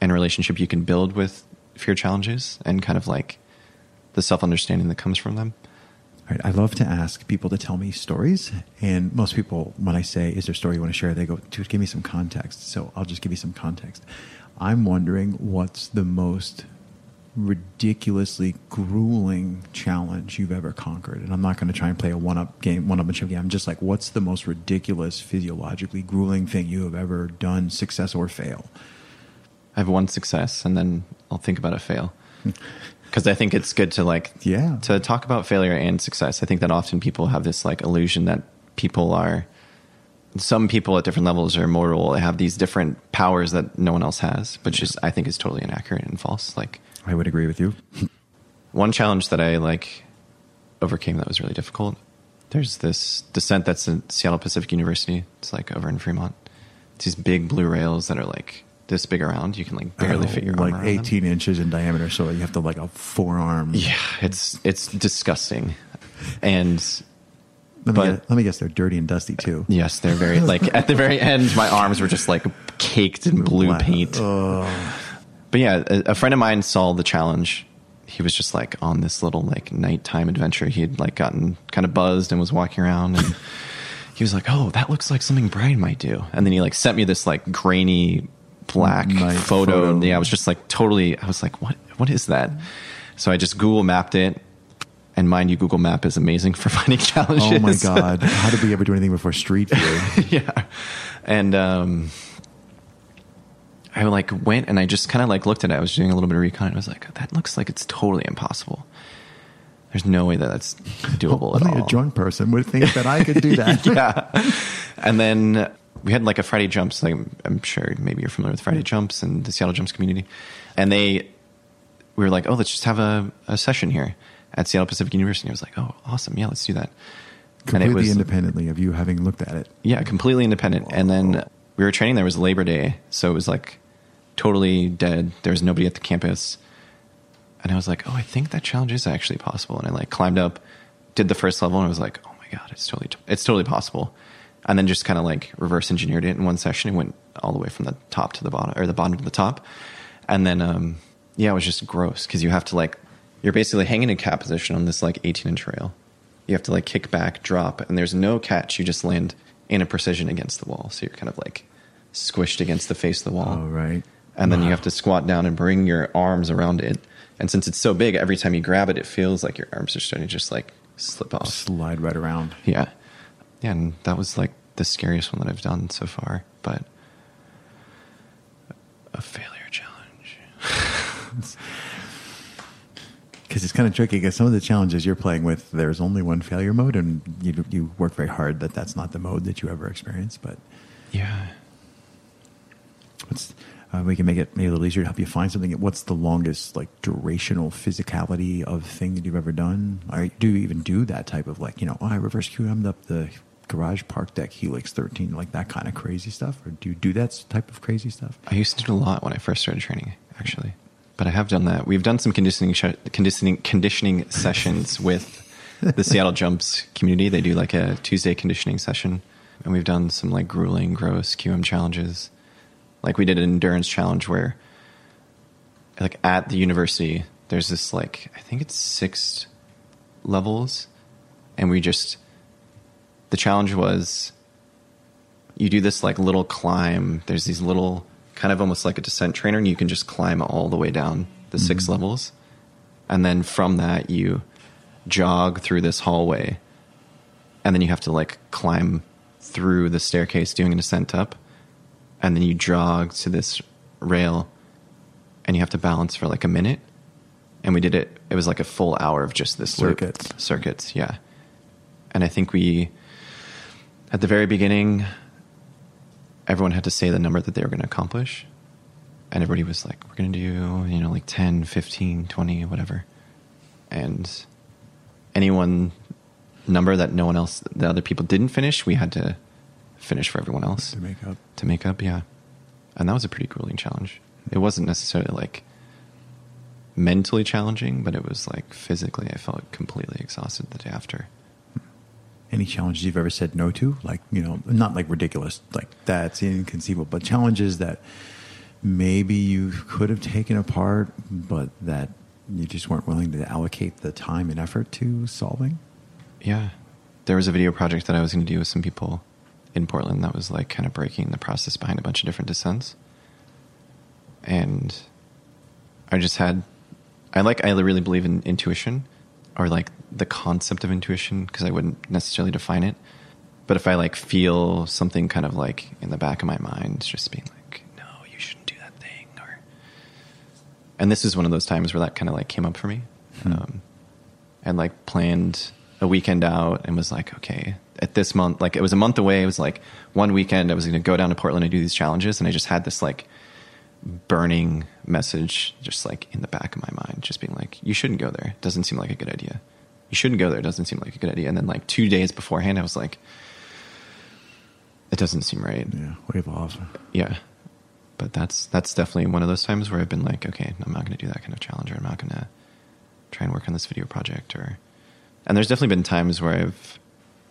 and relationship you can build with fear challenges and kind of like the self understanding that comes from them. All right, I love to ask people to tell me stories, and most people, when I say, "Is there a story you want to share?" they go, "Dude, give me some context." So I'll just give you some context. I'm wondering what's the most ridiculously grueling challenge you've ever conquered, and I'm not going to try and play a one-up game, one-upmanship game. I'm just like, what's the most ridiculous, physiologically grueling thing you have ever done, success or fail? I have one success, and then I'll think about a fail because I think it's good to like Yeah. to talk about failure and success. I think that often people have this like illusion that people are some people at different levels are immortal. They have these different powers that no one else has, but just I think is totally inaccurate and false. Like I would agree with you. one challenge that I like overcame that was really difficult. There's this descent that's in Seattle Pacific University. It's like over in Fremont. It's these big blue rails that are like this big around. You can like barely Oh, fit your like around them. 18 inches in diameter, so you have to like a forearm. Yeah, it's it's disgusting, and Let me, But- guess, let me guess, they're dirty and dusty too. yes, they're very like at the very end, my arms were just like caked in blue Wow. paint. But yeah, a, a friend of mine saw the challenge. He was just like on this little like nighttime adventure. He had like gotten kind of buzzed and was walking around and he was like, "Oh, that looks like something Bryan might do." And then he like sent me this like grainy black Night photo, photo. and yeah, I was just like totally. I was like, "What? What is that?" So I just Google mapped it. And mind you, Google Map is amazing for finding challenges. Oh my god! How did we ever do anything before Street View? yeah. And um, I like went and I just kind of like looked at it. I was doing a little bit of recon. And I was like, that looks like it's totally impossible. There's no way that that's doable at Only all. a drunk person would think that I could do that. yeah. And then we had like a Friday jumps. Like I'm sure maybe you're familiar with Friday jumps and the Seattle jumps community. And they, we were like, oh, let's just have a, a session here at Seattle Pacific University. I was like, oh, awesome. Yeah, let's do that. Completely independently of you having looked at it. Yeah, completely independent. And then we were training. There was Labor Day, so it was like totally dead. There was nobody at the campus, and I was like, "Oh, I think that challenge is actually possible." And I like climbed up, did the first level, and I was like, "Oh my god, it's totally it's totally possible." And then just kind of like reverse engineered it in one session and went all the way from the top to the bottom or the bottom to the top. And then um, yeah, it was just gross because you have to like you're basically hanging in cat position on this like 18 inch rail. You have to like kick back, drop, and there's no catch. You just land in a precision against the wall. So you're kind of like squished against the face of the wall. Oh right. And then you have to squat down and bring your arms around it. And since it's so big, every time you grab it, it feels like your arms are starting to just like slip off. Slide right around. Yeah. Yeah, and that was like the scariest one that I've done so far, but a failure challenge. Because it's kind of tricky. Because some of the challenges you're playing with, there's only one failure mode, and you you work very hard that that's not the mode that you ever experience. But Yeah. What's uh, we can make it maybe a little easier to help you find something. What's the longest like durational physicality of thing that you've ever done? Or do you even do that type of like you know, oh, I reverse QM'd up the garage park deck Helix 13, like that kind of crazy stuff, or do you do that type of crazy stuff? I used to do a lot when I first started training, actually. But I have done that. We've done some conditioning sh- conditioning conditioning sessions with the Seattle Jumps community. They do like a Tuesday conditioning session, and we've done some like grueling, gross QM challenges. Like we did an endurance challenge where, like at the university, there's this like I think it's six levels, and we just the challenge was you do this like little climb. There's these little kind of almost like a descent trainer, and you can just climb all the way down the 6 mm-hmm. levels. And then from that, you jog through this hallway, and then you have to like climb through the staircase doing an ascent up, and then you jog to this rail, and you have to balance for like a minute. And we did it. It was like a full hour of just this loop. Circuits. circuits, yeah. And I think we, at the very beginning, everyone had to say the number that they were going to accomplish. And everybody was like, we're going to do, you know, like 10, 15, 20, whatever. And anyone number that no one else, the other people didn't finish, we had to finish for everyone else To make up. to make up. Yeah. And that was a pretty grueling challenge. It wasn't necessarily like mentally challenging, but it was like physically, I felt completely exhausted the day after. any challenges you've ever said no to? Like, you know, not like ridiculous, like that's inconceivable, but challenges that maybe you could have taken apart, but that you just weren't willing to allocate the time and effort to solving? Yeah. There was a video project that I was going to do with some people in Portland that was like kind of breaking the process behind a bunch of different descents. And I just had, I like, I really believe in intuition or like the concept of intuition because I wouldn't necessarily define it. But if I like feel something kind of like in the back of my mind, just being like, no, you shouldn't do that thing. Or, and this is one of those times where that kind of like came up for me. Hmm. Um, and like planned a weekend out and was like, okay, at this month, like it was a month away. It was like one weekend I was going to go down to Portland and do these challenges. And I just had this like burning message just like in the back of my mind, just being like, you shouldn't go there. It doesn't seem like a good idea. You shouldn't go there. It doesn't seem like a good idea. And then like two days beforehand, I was like, it doesn't seem right. Yeah, wave off. Yeah. But that's that's definitely one of those times where I've been like, okay, I'm not going to do that kind of challenge, or I'm not going to try and work on this video project, or. And there's definitely been times where I've,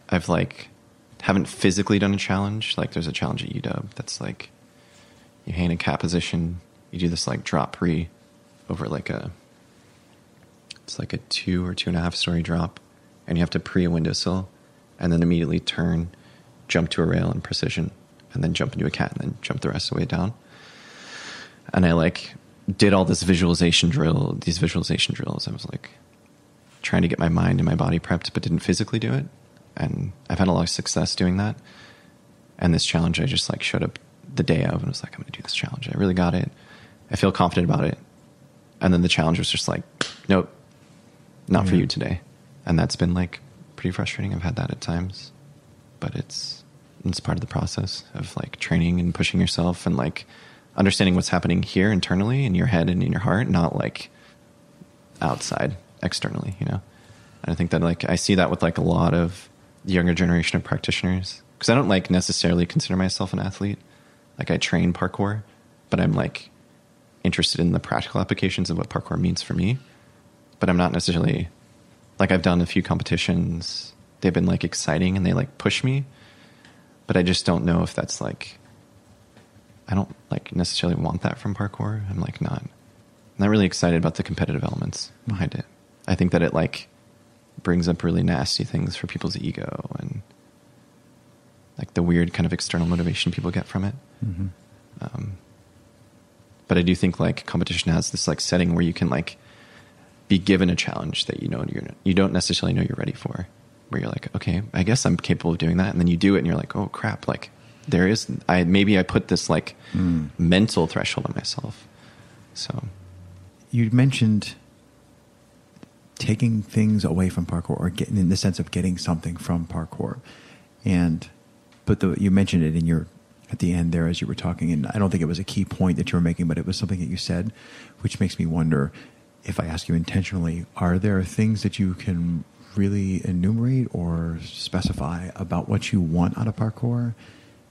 I've like, haven't physically done a challenge. Like there's a challenge at UW that's like, you hang a cat position, you do this like drop pre, over like a. It's like a two or two and a half story drop, and you have to pre a windowsill, and then immediately turn, jump to a rail in precision, and then jump into a cat, and then jump the rest of the way down and I like did all this visualization drill, these visualization drills. I was like trying to get my mind and my body prepped, but didn't physically do it. And I've had a lot of success doing that. And this challenge, I just like showed up the day of and was like, I'm going to do this challenge. I really got it. I feel confident about it. And then the challenge was just like, nope, not for mm-hmm. you today. And that's been like pretty frustrating. I've had that at times, but it's it's part of the process of like training and pushing yourself and like understanding what's happening here internally in your head and in your heart, not like outside externally, you know. And I think that like I see that with like a lot of the younger generation of practitioners because I don't like necessarily consider myself an athlete. Like I train parkour, but I'm like interested in the practical applications of what parkour means for me. But I'm not necessarily like I've done a few competitions. They've been like exciting and they like push me, but I just don't know if that's like I don't like necessarily want that from parkour. I'm like not not really excited about the competitive elements behind it. I think that it like brings up really nasty things for people's ego and like the weird kind of external motivation people get from it. Mhm. Um, but I do think like competition has this like setting where you can like be given a challenge that you know you're you don't necessarily know you're ready for. Where you're like, okay, I guess I'm capable of doing that, and then you do it, and you're like, oh crap, like there is I maybe I put this like Mm. mental threshold on myself. So You mentioned taking things away from parkour or getting in the sense of getting something from parkour. And but the, you mentioned it in your at the end there as you were talking and I don't think it was a key point that you were making but it was something that you said which makes me wonder if I ask you intentionally are there things that you can really enumerate or specify about what you want out of parkour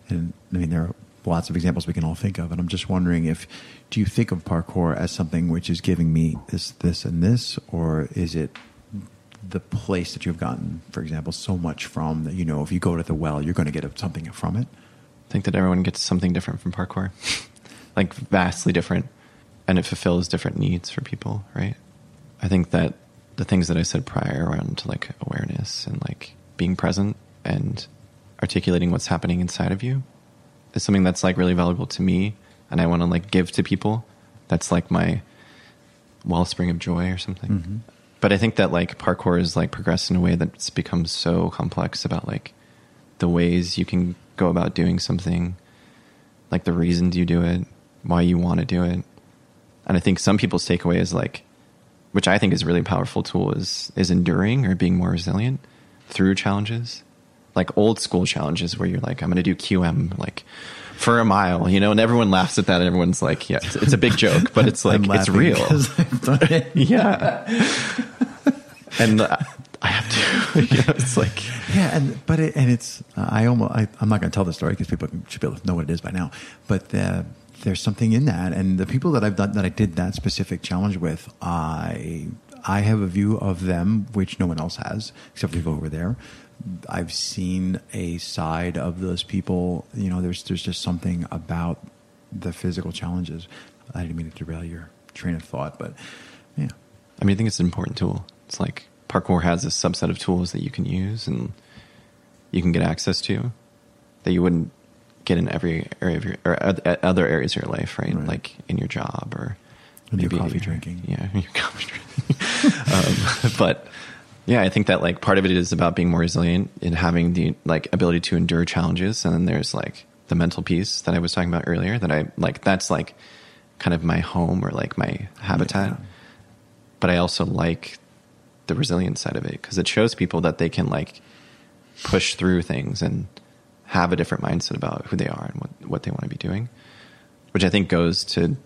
and I mean there are lots of examples we can all think of and I'm just wondering if do you think of parkour as something which is giving me this this and this or is it the place that you've gotten for example so much from that you know if you go to the well you're going to get something from it I think that everyone gets something different from parkour, like vastly different, and it fulfills different needs for people, right? I think that the things that I said prior around like awareness and like being present and articulating what's happening inside of you is something that's like really valuable to me, and I want to like give to people. That's like my wellspring of joy or something. Mhm. But I think that like parkour is like progressed in a way that's become so complex about like the ways you can go about doing something, like the reasons you do it, why you want to do it. And I think some people's takeaway is like, which I think is a really powerful tool, is is enduring or being more resilient through challenges, like old school challenges where you're like, I'm going to do QM like for a mile, you know, and everyone laughs at that, and everyone's like, yeah, it's, it's a big joke, but it's like it's real. because I've done it. yeah. and uh, I have to. you know, it's like Yeah, and but it, and it's I almost I, I'm not going to tell the story because people should be able to know what it is by now. But uh, there's something in that, and the people that I've done that I did that specific challenge with, I I have a view of them which no one else has except for people over there. I've seen a side of those people. You know, there's there's just something about the physical challenges. I didn't mean to derail your train of thought, but yeah. I mean, I think it's an important tool. It's like parkour has a subset of tools that you can use and you can get access to that you wouldn't get in every area of your or other areas of your life, right? right. Like in your job or in maybe your coffee drinking. Yeah, your coffee drinking. um, but yeah, I think that like part of it is about being more resilient and having the like ability to endure challenges, and then there's like the mental piece that I was talking about earlier. That I like that's like kind of my home or like my habitat. Yeah. But I also like the resilient side of it because it shows people that they can like push through things and have a different mindset about who they are and what, what they want to be doing, which I think goes to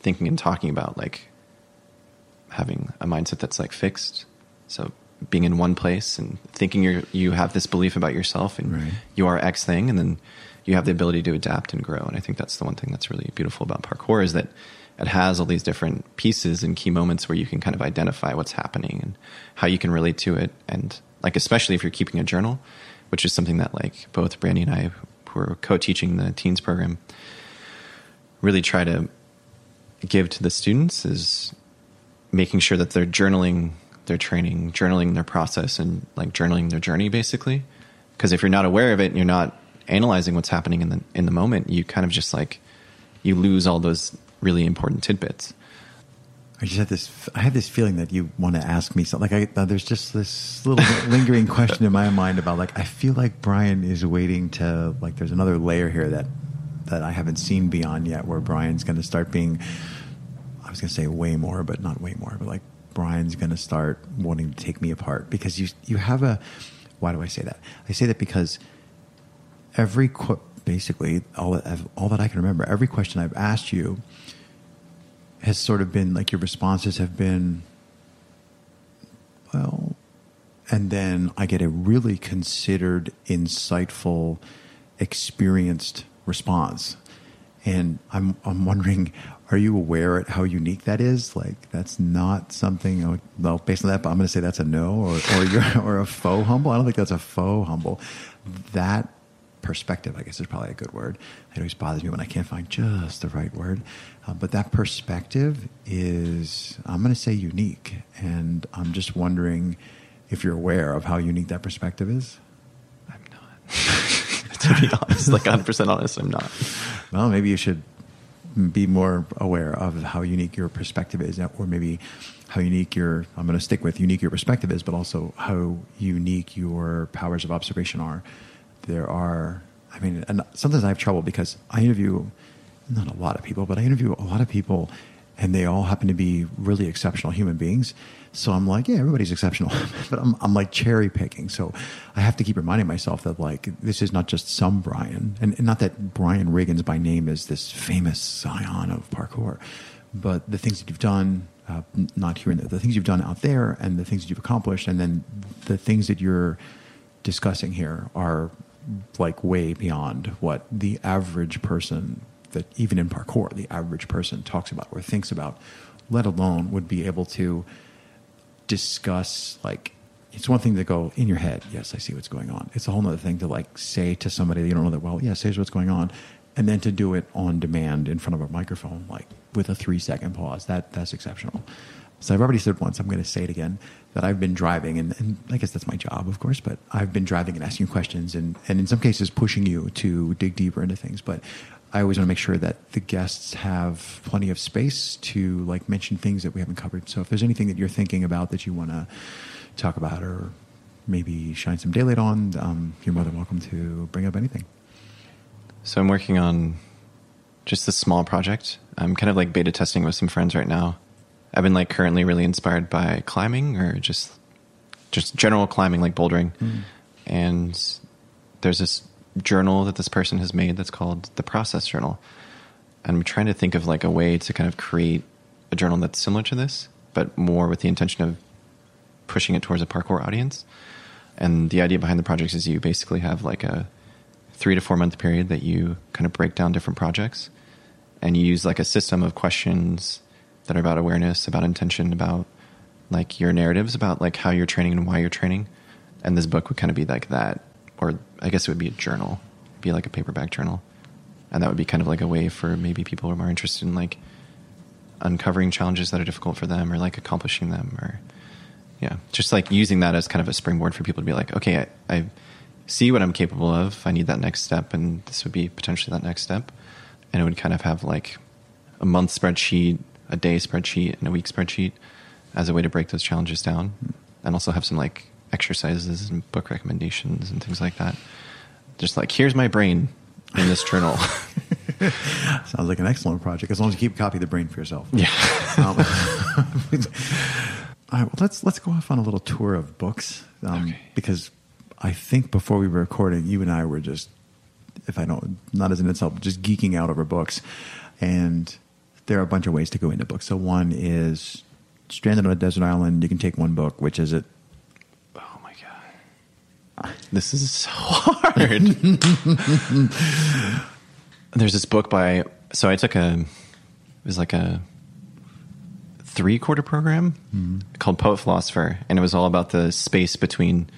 thinking and talking about like having a mindset that's like fixed. So being in one place and thinking you you have this belief about yourself and right. you are X thing, and then you have the ability to adapt and grow. And I think that's the one thing that's really beautiful about parkour is that it has all these different pieces and key moments where you can kind of identify what's happening and how you can relate to it. And like especially if you're keeping a journal, which is something that like both Brandy and I, who are co-teaching the teens program, really try to give to the students is making sure that they're journaling their training, journaling their process, and like journaling their journey, basically. Because if you're not aware of it and you're not analyzing what's happening in the in the moment, you kind of just like you lose all those really important tidbits. I just had this. I have this feeling that you want to ask me something. Like, I, uh, there's just this little lingering question in my mind about like I feel like Bryan is waiting to like. There's another layer here that that I haven't seen beyond yet, where Bryan's going to start being. I was going to say way more, but not way more. But like Bryan's going to start wanting to take me apart because you you have a. Why do I say that? I say that because every basically all all that I can remember, every question I've asked you has sort of been like your responses have been, well, and then I get a really considered, insightful, experienced response. And I'm I'm wondering, are you aware at how unique that is? Like that's not something. Well, based on that, I'm going to say that's a no, or or you're or a faux humble. I don't think that's a faux humble. That perspective, I guess is probably a good word. It always bothers me when I can't find just the right word. Uh, but that perspective is, I'm going to say, unique. And I'm just wondering if you're aware of how unique that perspective is. I'm not. to be honest, like 100% honest, I'm not. Well, maybe you should be more aware of how unique your perspective is, or maybe how unique your, I'm going to stick with unique your perspective is, but also how unique your powers of observation are. There are, I mean, and sometimes I have trouble because I interview not a lot of people, but I interview a lot of people and they all happen to be really exceptional human beings. So I'm like, yeah, everybody's exceptional, but I'm, I'm like cherry picking. So I have to keep reminding myself that like this is not just some Bryan, and, and not that Bryan Riggins by name is this famous scion of parkour, but the things that you've done, uh, not here and there, the things you've done out there, and the things that you've accomplished, and then the things that you're discussing here are like way beyond what the average person that even in parkour the average person talks about or thinks about let alone would be able to discuss like it's one thing to go in your head yes i see what's going on it's a whole other thing to like say to somebody that you don't know that well yes here's what's going on and then to do it on demand in front of a microphone like with a three second pause that that's exceptional so I've already said once, I'm going to say it again, that I've been driving, and, and, I guess that's my job, of course, but I've been driving and asking questions and, and in some cases pushing you to dig deeper into things. But I always want to make sure that the guests have plenty of space to like mention things that we haven't covered. So if there's anything that you're thinking about that you want to talk about or maybe shine some daylight on, um, you're more than welcome to bring up anything. So I'm working on just this small project. I'm kind of like beta testing with some friends right now I've been like currently really inspired by climbing or just just general climbing like bouldering. Mm. And there's this journal that this person has made that's called the process journal. And I'm trying to think of like a way to kind of create a journal that's similar to this, but more with the intention of pushing it towards a parkour audience. And the idea behind the project is you basically have like a three to four month period that you kind of break down different projects and you use like a system of questions that are about awareness, about intention, about like your narratives, about like how you're training and why you're training. and this book would kind of be like that, or I guess it would be a journal, It'd be like a paperback journal, and that would be kind of like a way for maybe people who are more interested in like uncovering challenges that are difficult for them, or like accomplishing them, or yeah, just like using that as kind of a springboard for people to be like, okay, I, I see what I'm capable of. I need that next step, and this would be potentially that next step, and it would kind of have like a month spreadsheet, a day spreadsheet, and a week spreadsheet as a way to break those challenges down, and also have some like exercises and book recommendations and things like that. Just like here's my brain in this journal. Sounds like an excellent project as long as you keep a copy of the brain for yourself. yeah. Um, all right, well, let's let's go off on a little tour of books um, Okay. because I think before we were recording, you and I were just, if I don't, not as an insult, just geeking out over books, and there are a bunch of ways to go into books. So one is stranded on a desert island. You can take one book, which is it. This is so hard. There's this book by so I took a it was like a three quarter program mm-hmm. called Poet Philosopher, and it was all about the space between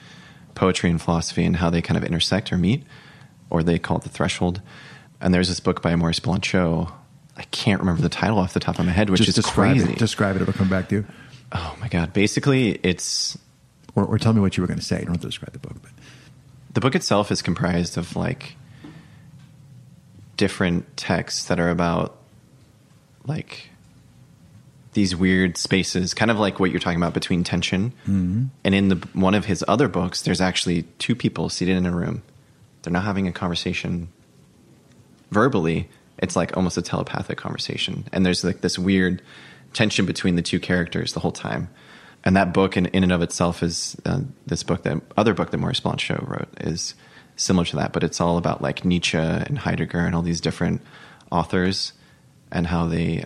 poetry and philosophy and how they kind of intersect or meet, or they call it the threshold. And there's this book by Maurice Blanchot. I can't remember the title off the top of my head, which just is describe crazy. it. Describe it. It'll come back to you. oh my god! Basically, it's Or, or tell me what you were going to say. You don't have to describe the book, but. The book itself is comprised of like different texts that are about like these weird spaces kind of like what you're talking about between tension. Mm-hmm. And in the one of his other books there's actually two people seated in a room. They're not having a conversation verbally. It's like almost a telepathic conversation. And there's like this weird tension between the two characters the whole time and that book in, in and of itself is uh, this book that other book that Maurice Blanchot wrote is similar to that but it's all about like Nietzsche and Heidegger and all these different authors and how they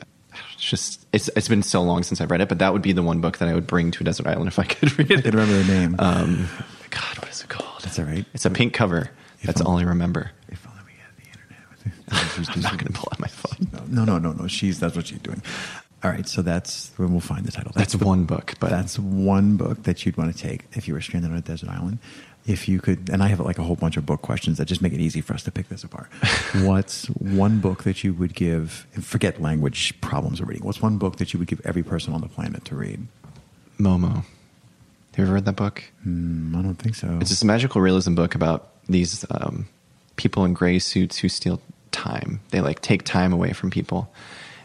it's just it's it's been so long since I've read it but that would be the one book that I would bring to a desert island if I could read it I can remember the name. um, God what is it called That's all right. it's a pink cover that's I'm- all I remember if only we had the internet. I'm not going to pull out my phone No, no, no, no. She's that's what she's doing. All right, so that's when we'll find the title. that's the- one book but That's one book that you'd want to take if you were stranded on a desert island. If you could, and I have like a whole bunch of book questions that just make it easy for us to pick this apart. What's one book that you would give? Forget language problems of reading. What's one book that you would give every person on the planet to read? Momo have you ever read that book Hmm, I don't think so. It's this magical realism book about these um, people in gray suits who steal time. They like take time away from people,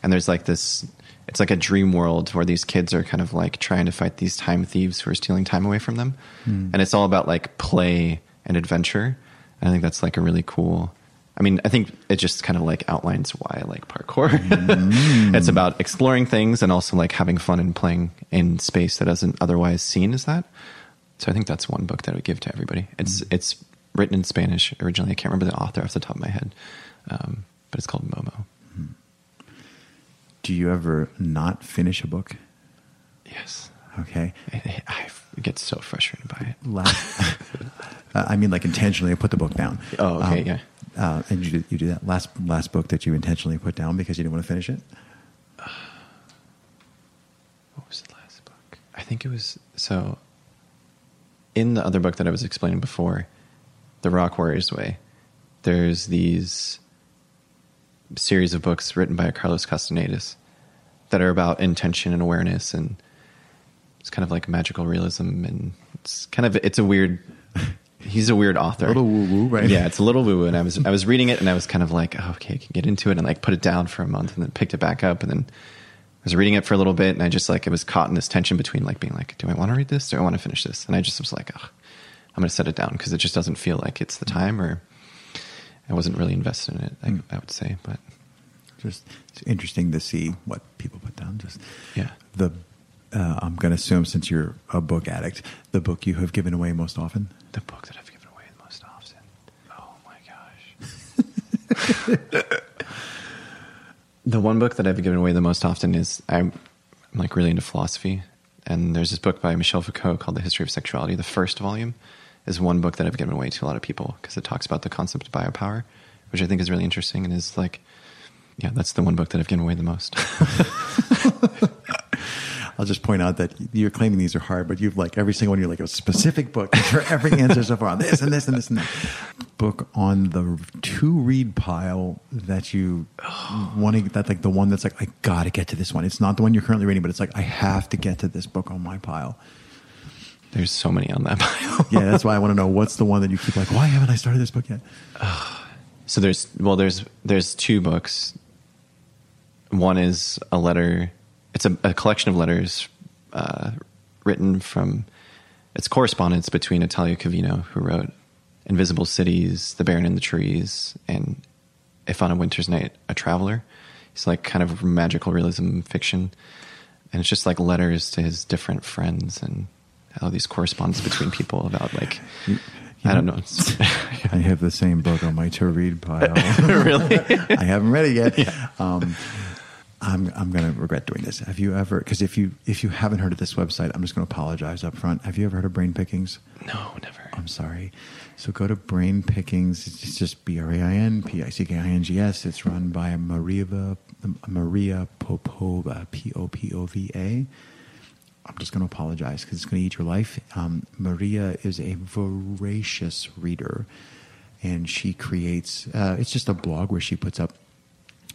and there's like this. It's like a dream world where these kids are kind of like trying to fight these time thieves who are stealing time away from them, hmm. and it's all about like play and adventure. And I think that's like a really cool. I mean, I think it just kind of like outlines why I like parkour. Hmm. it's about exploring things and also like having fun and playing in space that isn't otherwise seen as that. So I think that's one book that I would give to everybody. It's hmm. it's written in Spanish originally. I can't remember the author off the top of my head, um, but it's called Momo. Do you ever not finish a book? Yes, Okay. I, I get so frustrated by it. Last, uh, I mean, like intentionally, I put the book down. Oh, okay, yeah. Uh, and you do, you do that last last book that you intentionally put down because you didn't want to finish it. What was the last book? I think it was so. In the other book that I was explaining before, The Rock Warriors Way, there's these series of books written by Carlos Castanedas that are about intention and awareness, and it's kind of like magical realism, and it's kind of it's a weird. He's a weird author. A little woo-woo, right? Yeah, it's a little woo woo. And I was I was reading it, and I was kind of like, oh, okay, I can get into it, and like put it down for a month, and then picked it back up, and then I was reading it for a little bit, and I just like it was caught in this tension between like being like, do I want to read this? Do I want to finish this? And I just was like, oh, I'm going to set it down because it just doesn't feel like it's the time, or I wasn't really invested in it. I, I would say, but Just it's interesting to see what people put down. Just yeah, the uh, I'm going to assume since you're a book addict, the book you have given away most often. the book that I've given away the most often. Oh my gosh. the one book that I've given away the most often is I'm, I'm like really into philosophy, and there's this book by Michel Foucault called The History of Sexuality. The first volume is one book that I've given away to a lot of people because it talks about the concept of biopower, which I think is really interesting and is like, yeah, that's the one book that I've given away the most. I'll just point out that you're claiming these are hard, but you've like every single one. You're like a specific book for every answer so far. on This and this and this and that. Book on the to read pile that you want to. That like the one that's like I got to get to this one. It's not the one you're currently reading, but it's like I have to get to this book on my pile. There's so many on that pile. Yeah, that's why I want to know what's the one that you keep like. Why haven't I started this book yet? So there's well, there's there's two books. One is a letter. It's a, a collection of letters uh, written from. It's correspondence between Italo Calvino, who wrote "Invisible Cities," "The Baron in the Trees," and "If on a Winter's Night, a Traveler." It's like kind of magical realism fiction, and it's just like letters to his different friends and how these correspondence between people about like I don't know. I have the same book on my to read pile. really? I haven't read it yet. Um, I'm I'm going to regret doing this. Have you ever? Because if you if you haven't heard of this website, I'm just going to apologize up front. Have you ever heard of Brain Pickings? No, never. I'm sorry. So go to Brain Pickings. It's just B R A I N P I C K I N G S. It's run by Maria Maria Popova P O P O V A. I'm just going to apologize because it's going to eat your life. Um, Maria is a voracious reader, and she creates. Uh, it's just a blog where she puts up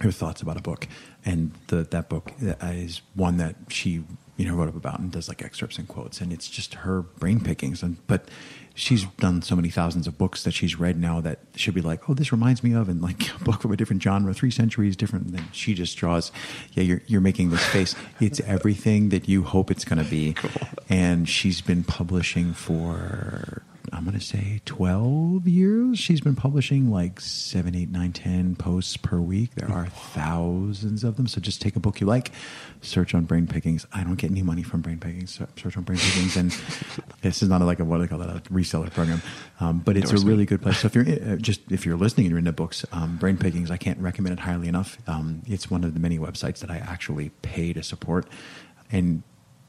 her thoughts about a book, and the, that book uh, is one that she you know wrote up about and does like excerpts and quotes, and it's just her brain pickings. And but she's done so many thousands of books that she's read now that she'll be like, oh, this reminds me of, and like a book from a different genre, three centuries different. Then she just draws, yeah, you're you're making this face. It's everything that you hope it's going to be, cool. and she's been publishing for. I'm going to say 12 years. She's been publishing like seven, eight, nine, ten posts per week. There are thousands of them. So just take a book you like, search on Brain Pickings. I don't get any money from Brain Pickings. So search on Brain Pickings. And this is not a, like a, what do they call that, a reseller program. Um, but it's a really good place. So if you're uh, just, if you're listening and you're into books, um, Brain Pickings, I can't recommend it highly enough. Um, it's one of the many websites that I actually pay to support. And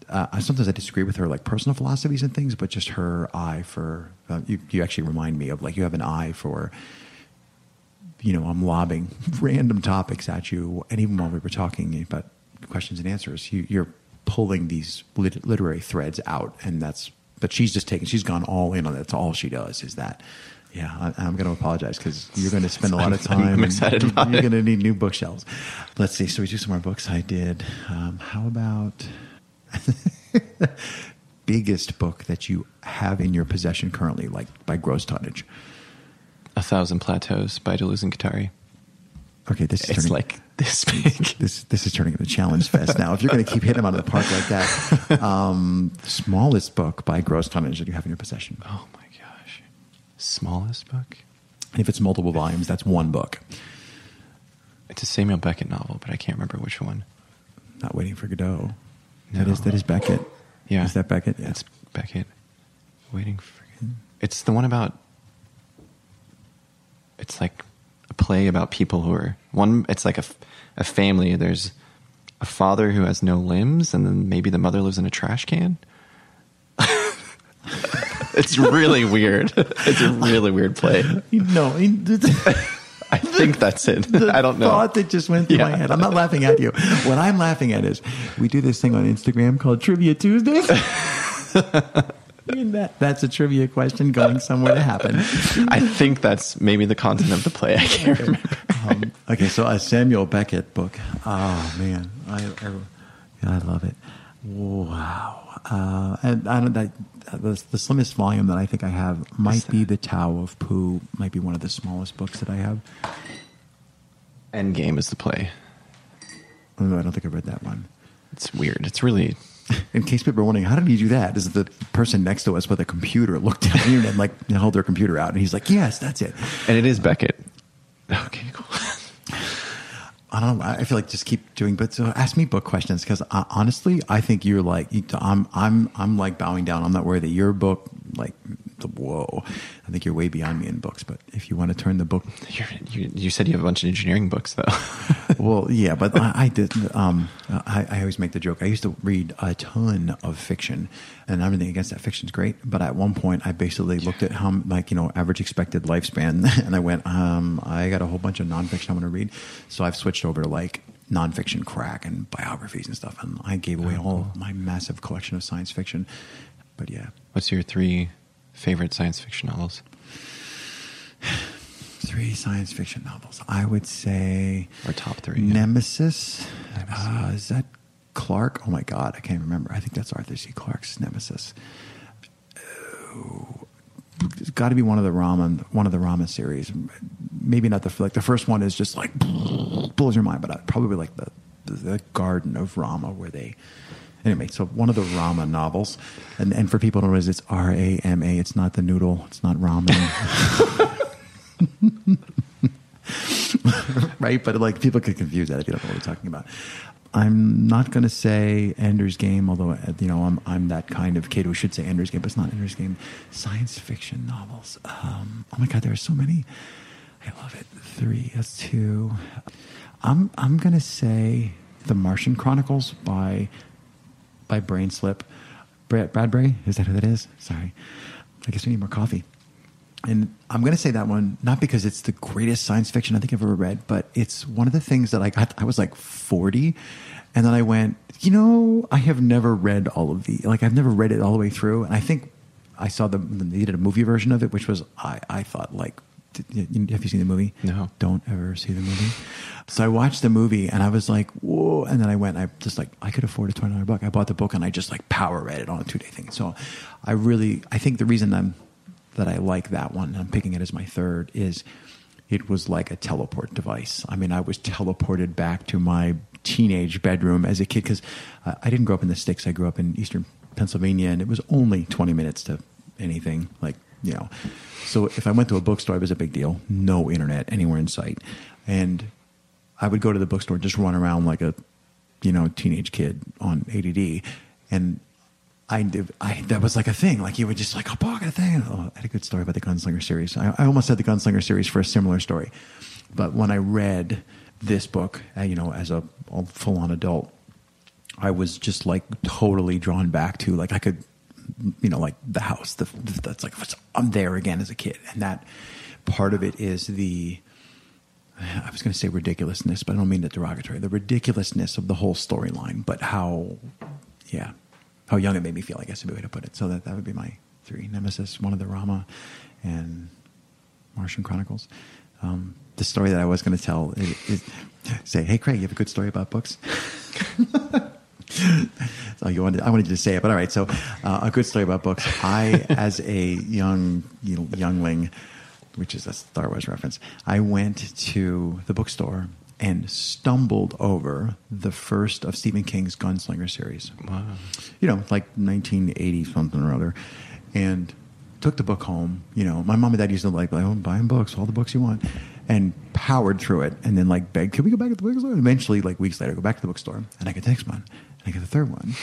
uh, sometimes I disagree with her like personal philosophies and things, but just her eye for uh, you. You actually remind me of like you have an eye for. You know, I'm lobbing random topics at you, and even while we were talking about questions and answers, you, you're pulling these lit- literary threads out, and that's. But she's just taken. She's gone all in on it. That's all she does. Is that. Yeah, I, I'm going to apologize because you're going to spend a lot of time. I'm excited You're going to need new bookshelves. Let's see. So we do some more books. I did. Um, how about biggest book that you have in your possession currently, like by gross tonnage? A Thousand Plateaus by Deleuze and Guattari. Okay, this is It's turning, like this big. this. This is turning into a challenge fest now. If you're going to keep hitting them out of the park like that, um, smallest book by gross tonnage that you have in your possession, Oh my gosh. Smallest book? and if it's multiple volumes, that's one book. It's a Samuel Beckett novel, but I can't remember which one. Not waiting for Godot. That is that is Beckett. Yeah. is that Beckett? Yeah. It's Beckett. Waiting for. It's the one about. It's like a play about people who are one. It's like a a family. There's a father who has no limbs, and then maybe the mother lives in a trash can. it's really weird. It's a really weird play. no, I think that's it. I don't know. thought that just went through Yeah. my head. I'm not laughing at you. What I'm laughing at is we do this thing on Instagram called Trivia Tuesdays. That, that's a trivia question going somewhere to happen. I think that's maybe the content of the play. I can't remember. Um, okay, so a Samuel Beckett book. Oh man, I I, I love it. Wow, uh, and I don't that the, the slimmest volume that I think I have might be the Tao of Pooh. Might be one of the smallest books that I have. Endgame is the play. Although I don't think I read that one. It's weird. It's really In case people are wondering, how did he do that? Is the person next to us with a computer looked at the internet and like held their computer out, and he's like, "Yes, that's it." and it is Beckett. Okay, cool. I don't know. I feel like just keep doing, but so ask me book questions because honestly, I think you're like I'm I'm I'm like bowing down. I'm not worried that your book like the whoa. I think you're way beyond me in books. But if you want to turn the book, You're, you, you said you have a bunch of engineering books, though. well, yeah. But I, I did. Um, I, I always make the joke. I used to read a ton of fiction, and everything against that fiction's great. But at one point, I basically looked at how like you know average expected lifespan, and I went, um, I got a whole bunch of nonfiction I want to read. So I've switched over to like nonfiction crack and biographies and stuff. And I gave away Oh, all cool. of my massive collection of science fiction. But yeah, What's your three favorite science fiction novels? three science fiction novels. I would say Or top three? yeah. Nemesis. Uh, is that Clark? Oh my God, I can't remember. I think that's Arthur C. Clarke's Nemesis. Oh, it's got to be one of the Rama, one of the Rama series. Maybe not the like the first one is just like blows your mind, but probably like the the Garden of Rama where they. Anyway, so one of the Rama novels, and and for people don't know, it's R A M A. It's not the noodle. It's not ramen. right? But like people could confuse that if you don't know what we're talking about. I'm not going to say Ender's Game, although uh, you know I'm I'm that kind of kid who should say Ender's Game, but it's not Ender's Game. Science fiction novels. Um, oh my God, there are so many. I love it. Three. That's two. I'm I'm going to say The Martian Chronicles by by Brain Slip. Brad Bradbury is that who that is? Sorry, I guess we need more coffee. And I'm going to say that one not because it's the greatest science fiction I think I've ever read, but it's one of the things that I got. I was like 40, and then I went, you know, I have never read all of the like I've never read it all the way through, and I think I saw the they did a movie version of it, which was I I thought like. Have you seen the movie? No. Don't ever see the movie. So I watched the movie and I was like, whoa. And then I went, I just like, I could afford a $20 book. I bought the book and I just like power read it on a two day thing. So I really, I think the reason I'm, that I like that one, I'm picking it as my third, is it was like a teleport device. I mean, I was teleported back to my teenage bedroom as a kid because uh, I didn't grow up in the sticks. I grew up in eastern Pennsylvania, and it was only 20 minutes to anything like you know. So if I went to a bookstore, it was a big deal. No internet anywhere in sight, and I would go to the bookstore, just run around like a you know teenage kid on ADD, and I. I that was like a thing. Like you would just like a book, a thing. Oh, I had a good story about the Gunslinger series. I, I almost had the Gunslinger series for a similar story, but when I read this book, uh, you know, as a full on adult, I was just like totally drawn back to like I could, you know, like the house. The, that's like I'm there again as a kid, and that part of it is the. I was going to say ridiculousness, but I don't mean it derogatory. The ridiculousness of the whole storyline, but how, yeah, how young it made me feel. I guess would be a way to put it. So that that would be my three: Nemesis, one of the Rama, and Martian Chronicles. Um, the story that I was going to tell is, is say, "Hey, Craig, you have a good story about books." so you wanted, I wanted you to say it, but all right. So, uh, a good story about books. I, as a young you know, youngling, which is a Star Wars reference, I went to the bookstore and stumbled over the first of Stephen King's Gunslinger series. Wow. You know, like 1980 something or other, and took the book home. You know, my mom and dad used to like, like oh, buying books, all the books you want, and powered through it, and then like begged, "Can we go back to the bookstore?" And eventually, like weeks later, go back to the bookstore, and I get the next one, and I get the third one,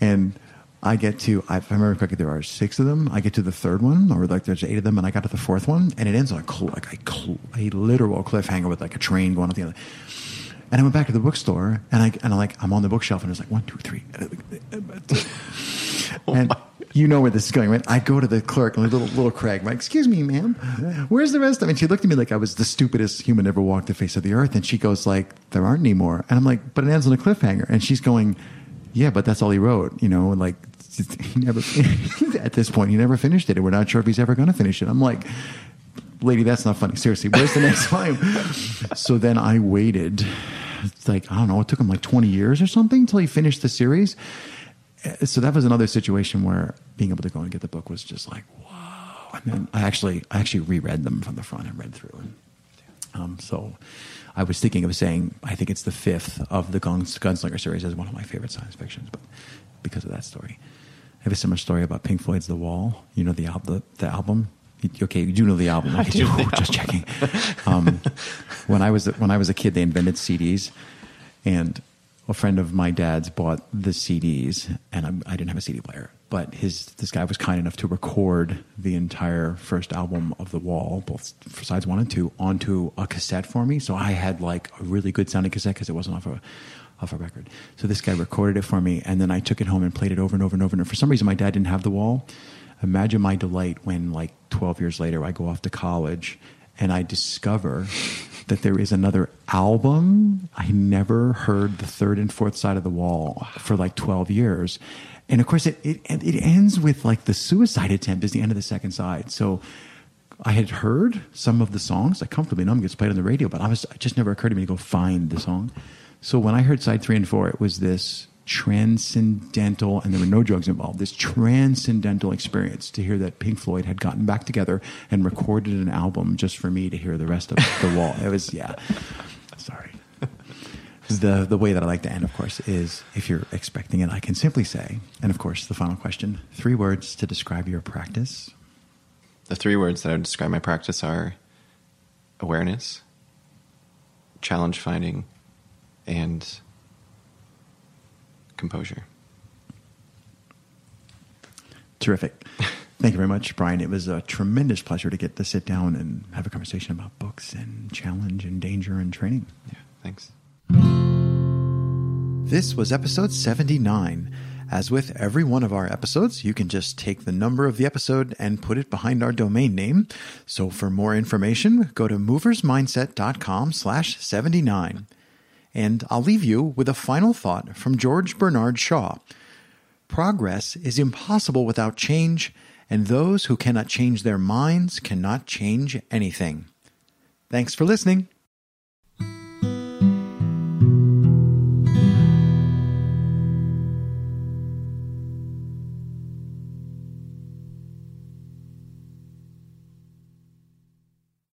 and I get to, I- if I remember correctly, there are six of them. I get to the third one, or like there's eight of them, and I got to the fourth one, and it ends on a cl- like a, cl- a literal cliffhanger with like a train going up the other. And I went back to the bookstore, and I and I like I'm on the bookshelf, and it's like one, two, three, and oh you know where this is going, right? I go to the clerk, and little little Craig, I'm like, "Excuse me, ma'am, where's the rest of?" it? And she looked at me like I was the stupidest human ever walked the face of the earth, and she goes like, "There aren't any more," and I'm like, "But it ends on a cliffhanger," and she's going, "Yeah, but that's all he wrote," you know, like he never at this point he never finished it, and we're not sure if he's ever going to finish it. I'm like lady, that's not funny. Seriously, where's the next volume? so then I waited, it's like, I don't know, it took him like 20 years or something until he finished the series. Uh, So that was another situation where being able to go and get the book was just like, whoa. And then I actually, I actually reread them from the front and read through. And, um, so I was thinking of saying, I think it's the fifth of the Guns, Gunslinger series as one of my favorite science fictions, but because of that story. I have a similar story about Pink Floyd's The Wall. You know the, al- the, the album? Okay, you do know the album. Okay, do know. just checking. Um, when I was when I was a kid, they invented CDs, and a friend of my dad's bought the CDs, and I, I didn't have a CD player. But his this guy was kind enough to record the entire first album of The Wall, both for sides one and two, onto a cassette for me. So I had like a really good sounding cassette because it wasn't off a off a record. So this guy recorded it for me, and then I took it home and played it over and over and over. And for some reason, my dad didn't have The Wall. Imagine my delight when, like, 12 years later, I go off to college and I discover that there is another album. I never heard the third and fourth side of the wall for like 12 years. And of course, it, it, it ends with like the suicide attempt is the end of the second side. So I had heard some of the songs. I comfortably know them gets played on the radio, but I was it just never occurred to me to go find the song. So when I heard side three and four, it was this transcendental, and there were no drugs involved, this transcendental experience to hear that Pink Floyd had gotten back together and recorded an album just for me to hear the rest of the wall. It was, yeah. Sorry. The, the way that I like to end, of course, is if you're expecting it, I can simply say, and of course, the final question three words to describe your practice. The three words that I would describe my practice are awareness, challenge finding, and composure. Terrific. Thank you very much, Bryan. It was a tremendous pleasure to get to sit down and have a conversation about books and challenge and danger and training. Yeah, thanks. This was episode 79. As with every one of our episodes, you can just take the number of the episode and put it behind our domain name. So for more information, go to moversmindset.com slash 79. And I'll leave you with a final thought from George Bernard Shaw. Progress is impossible without change, and those who cannot change their minds cannot change anything. Thanks for listening.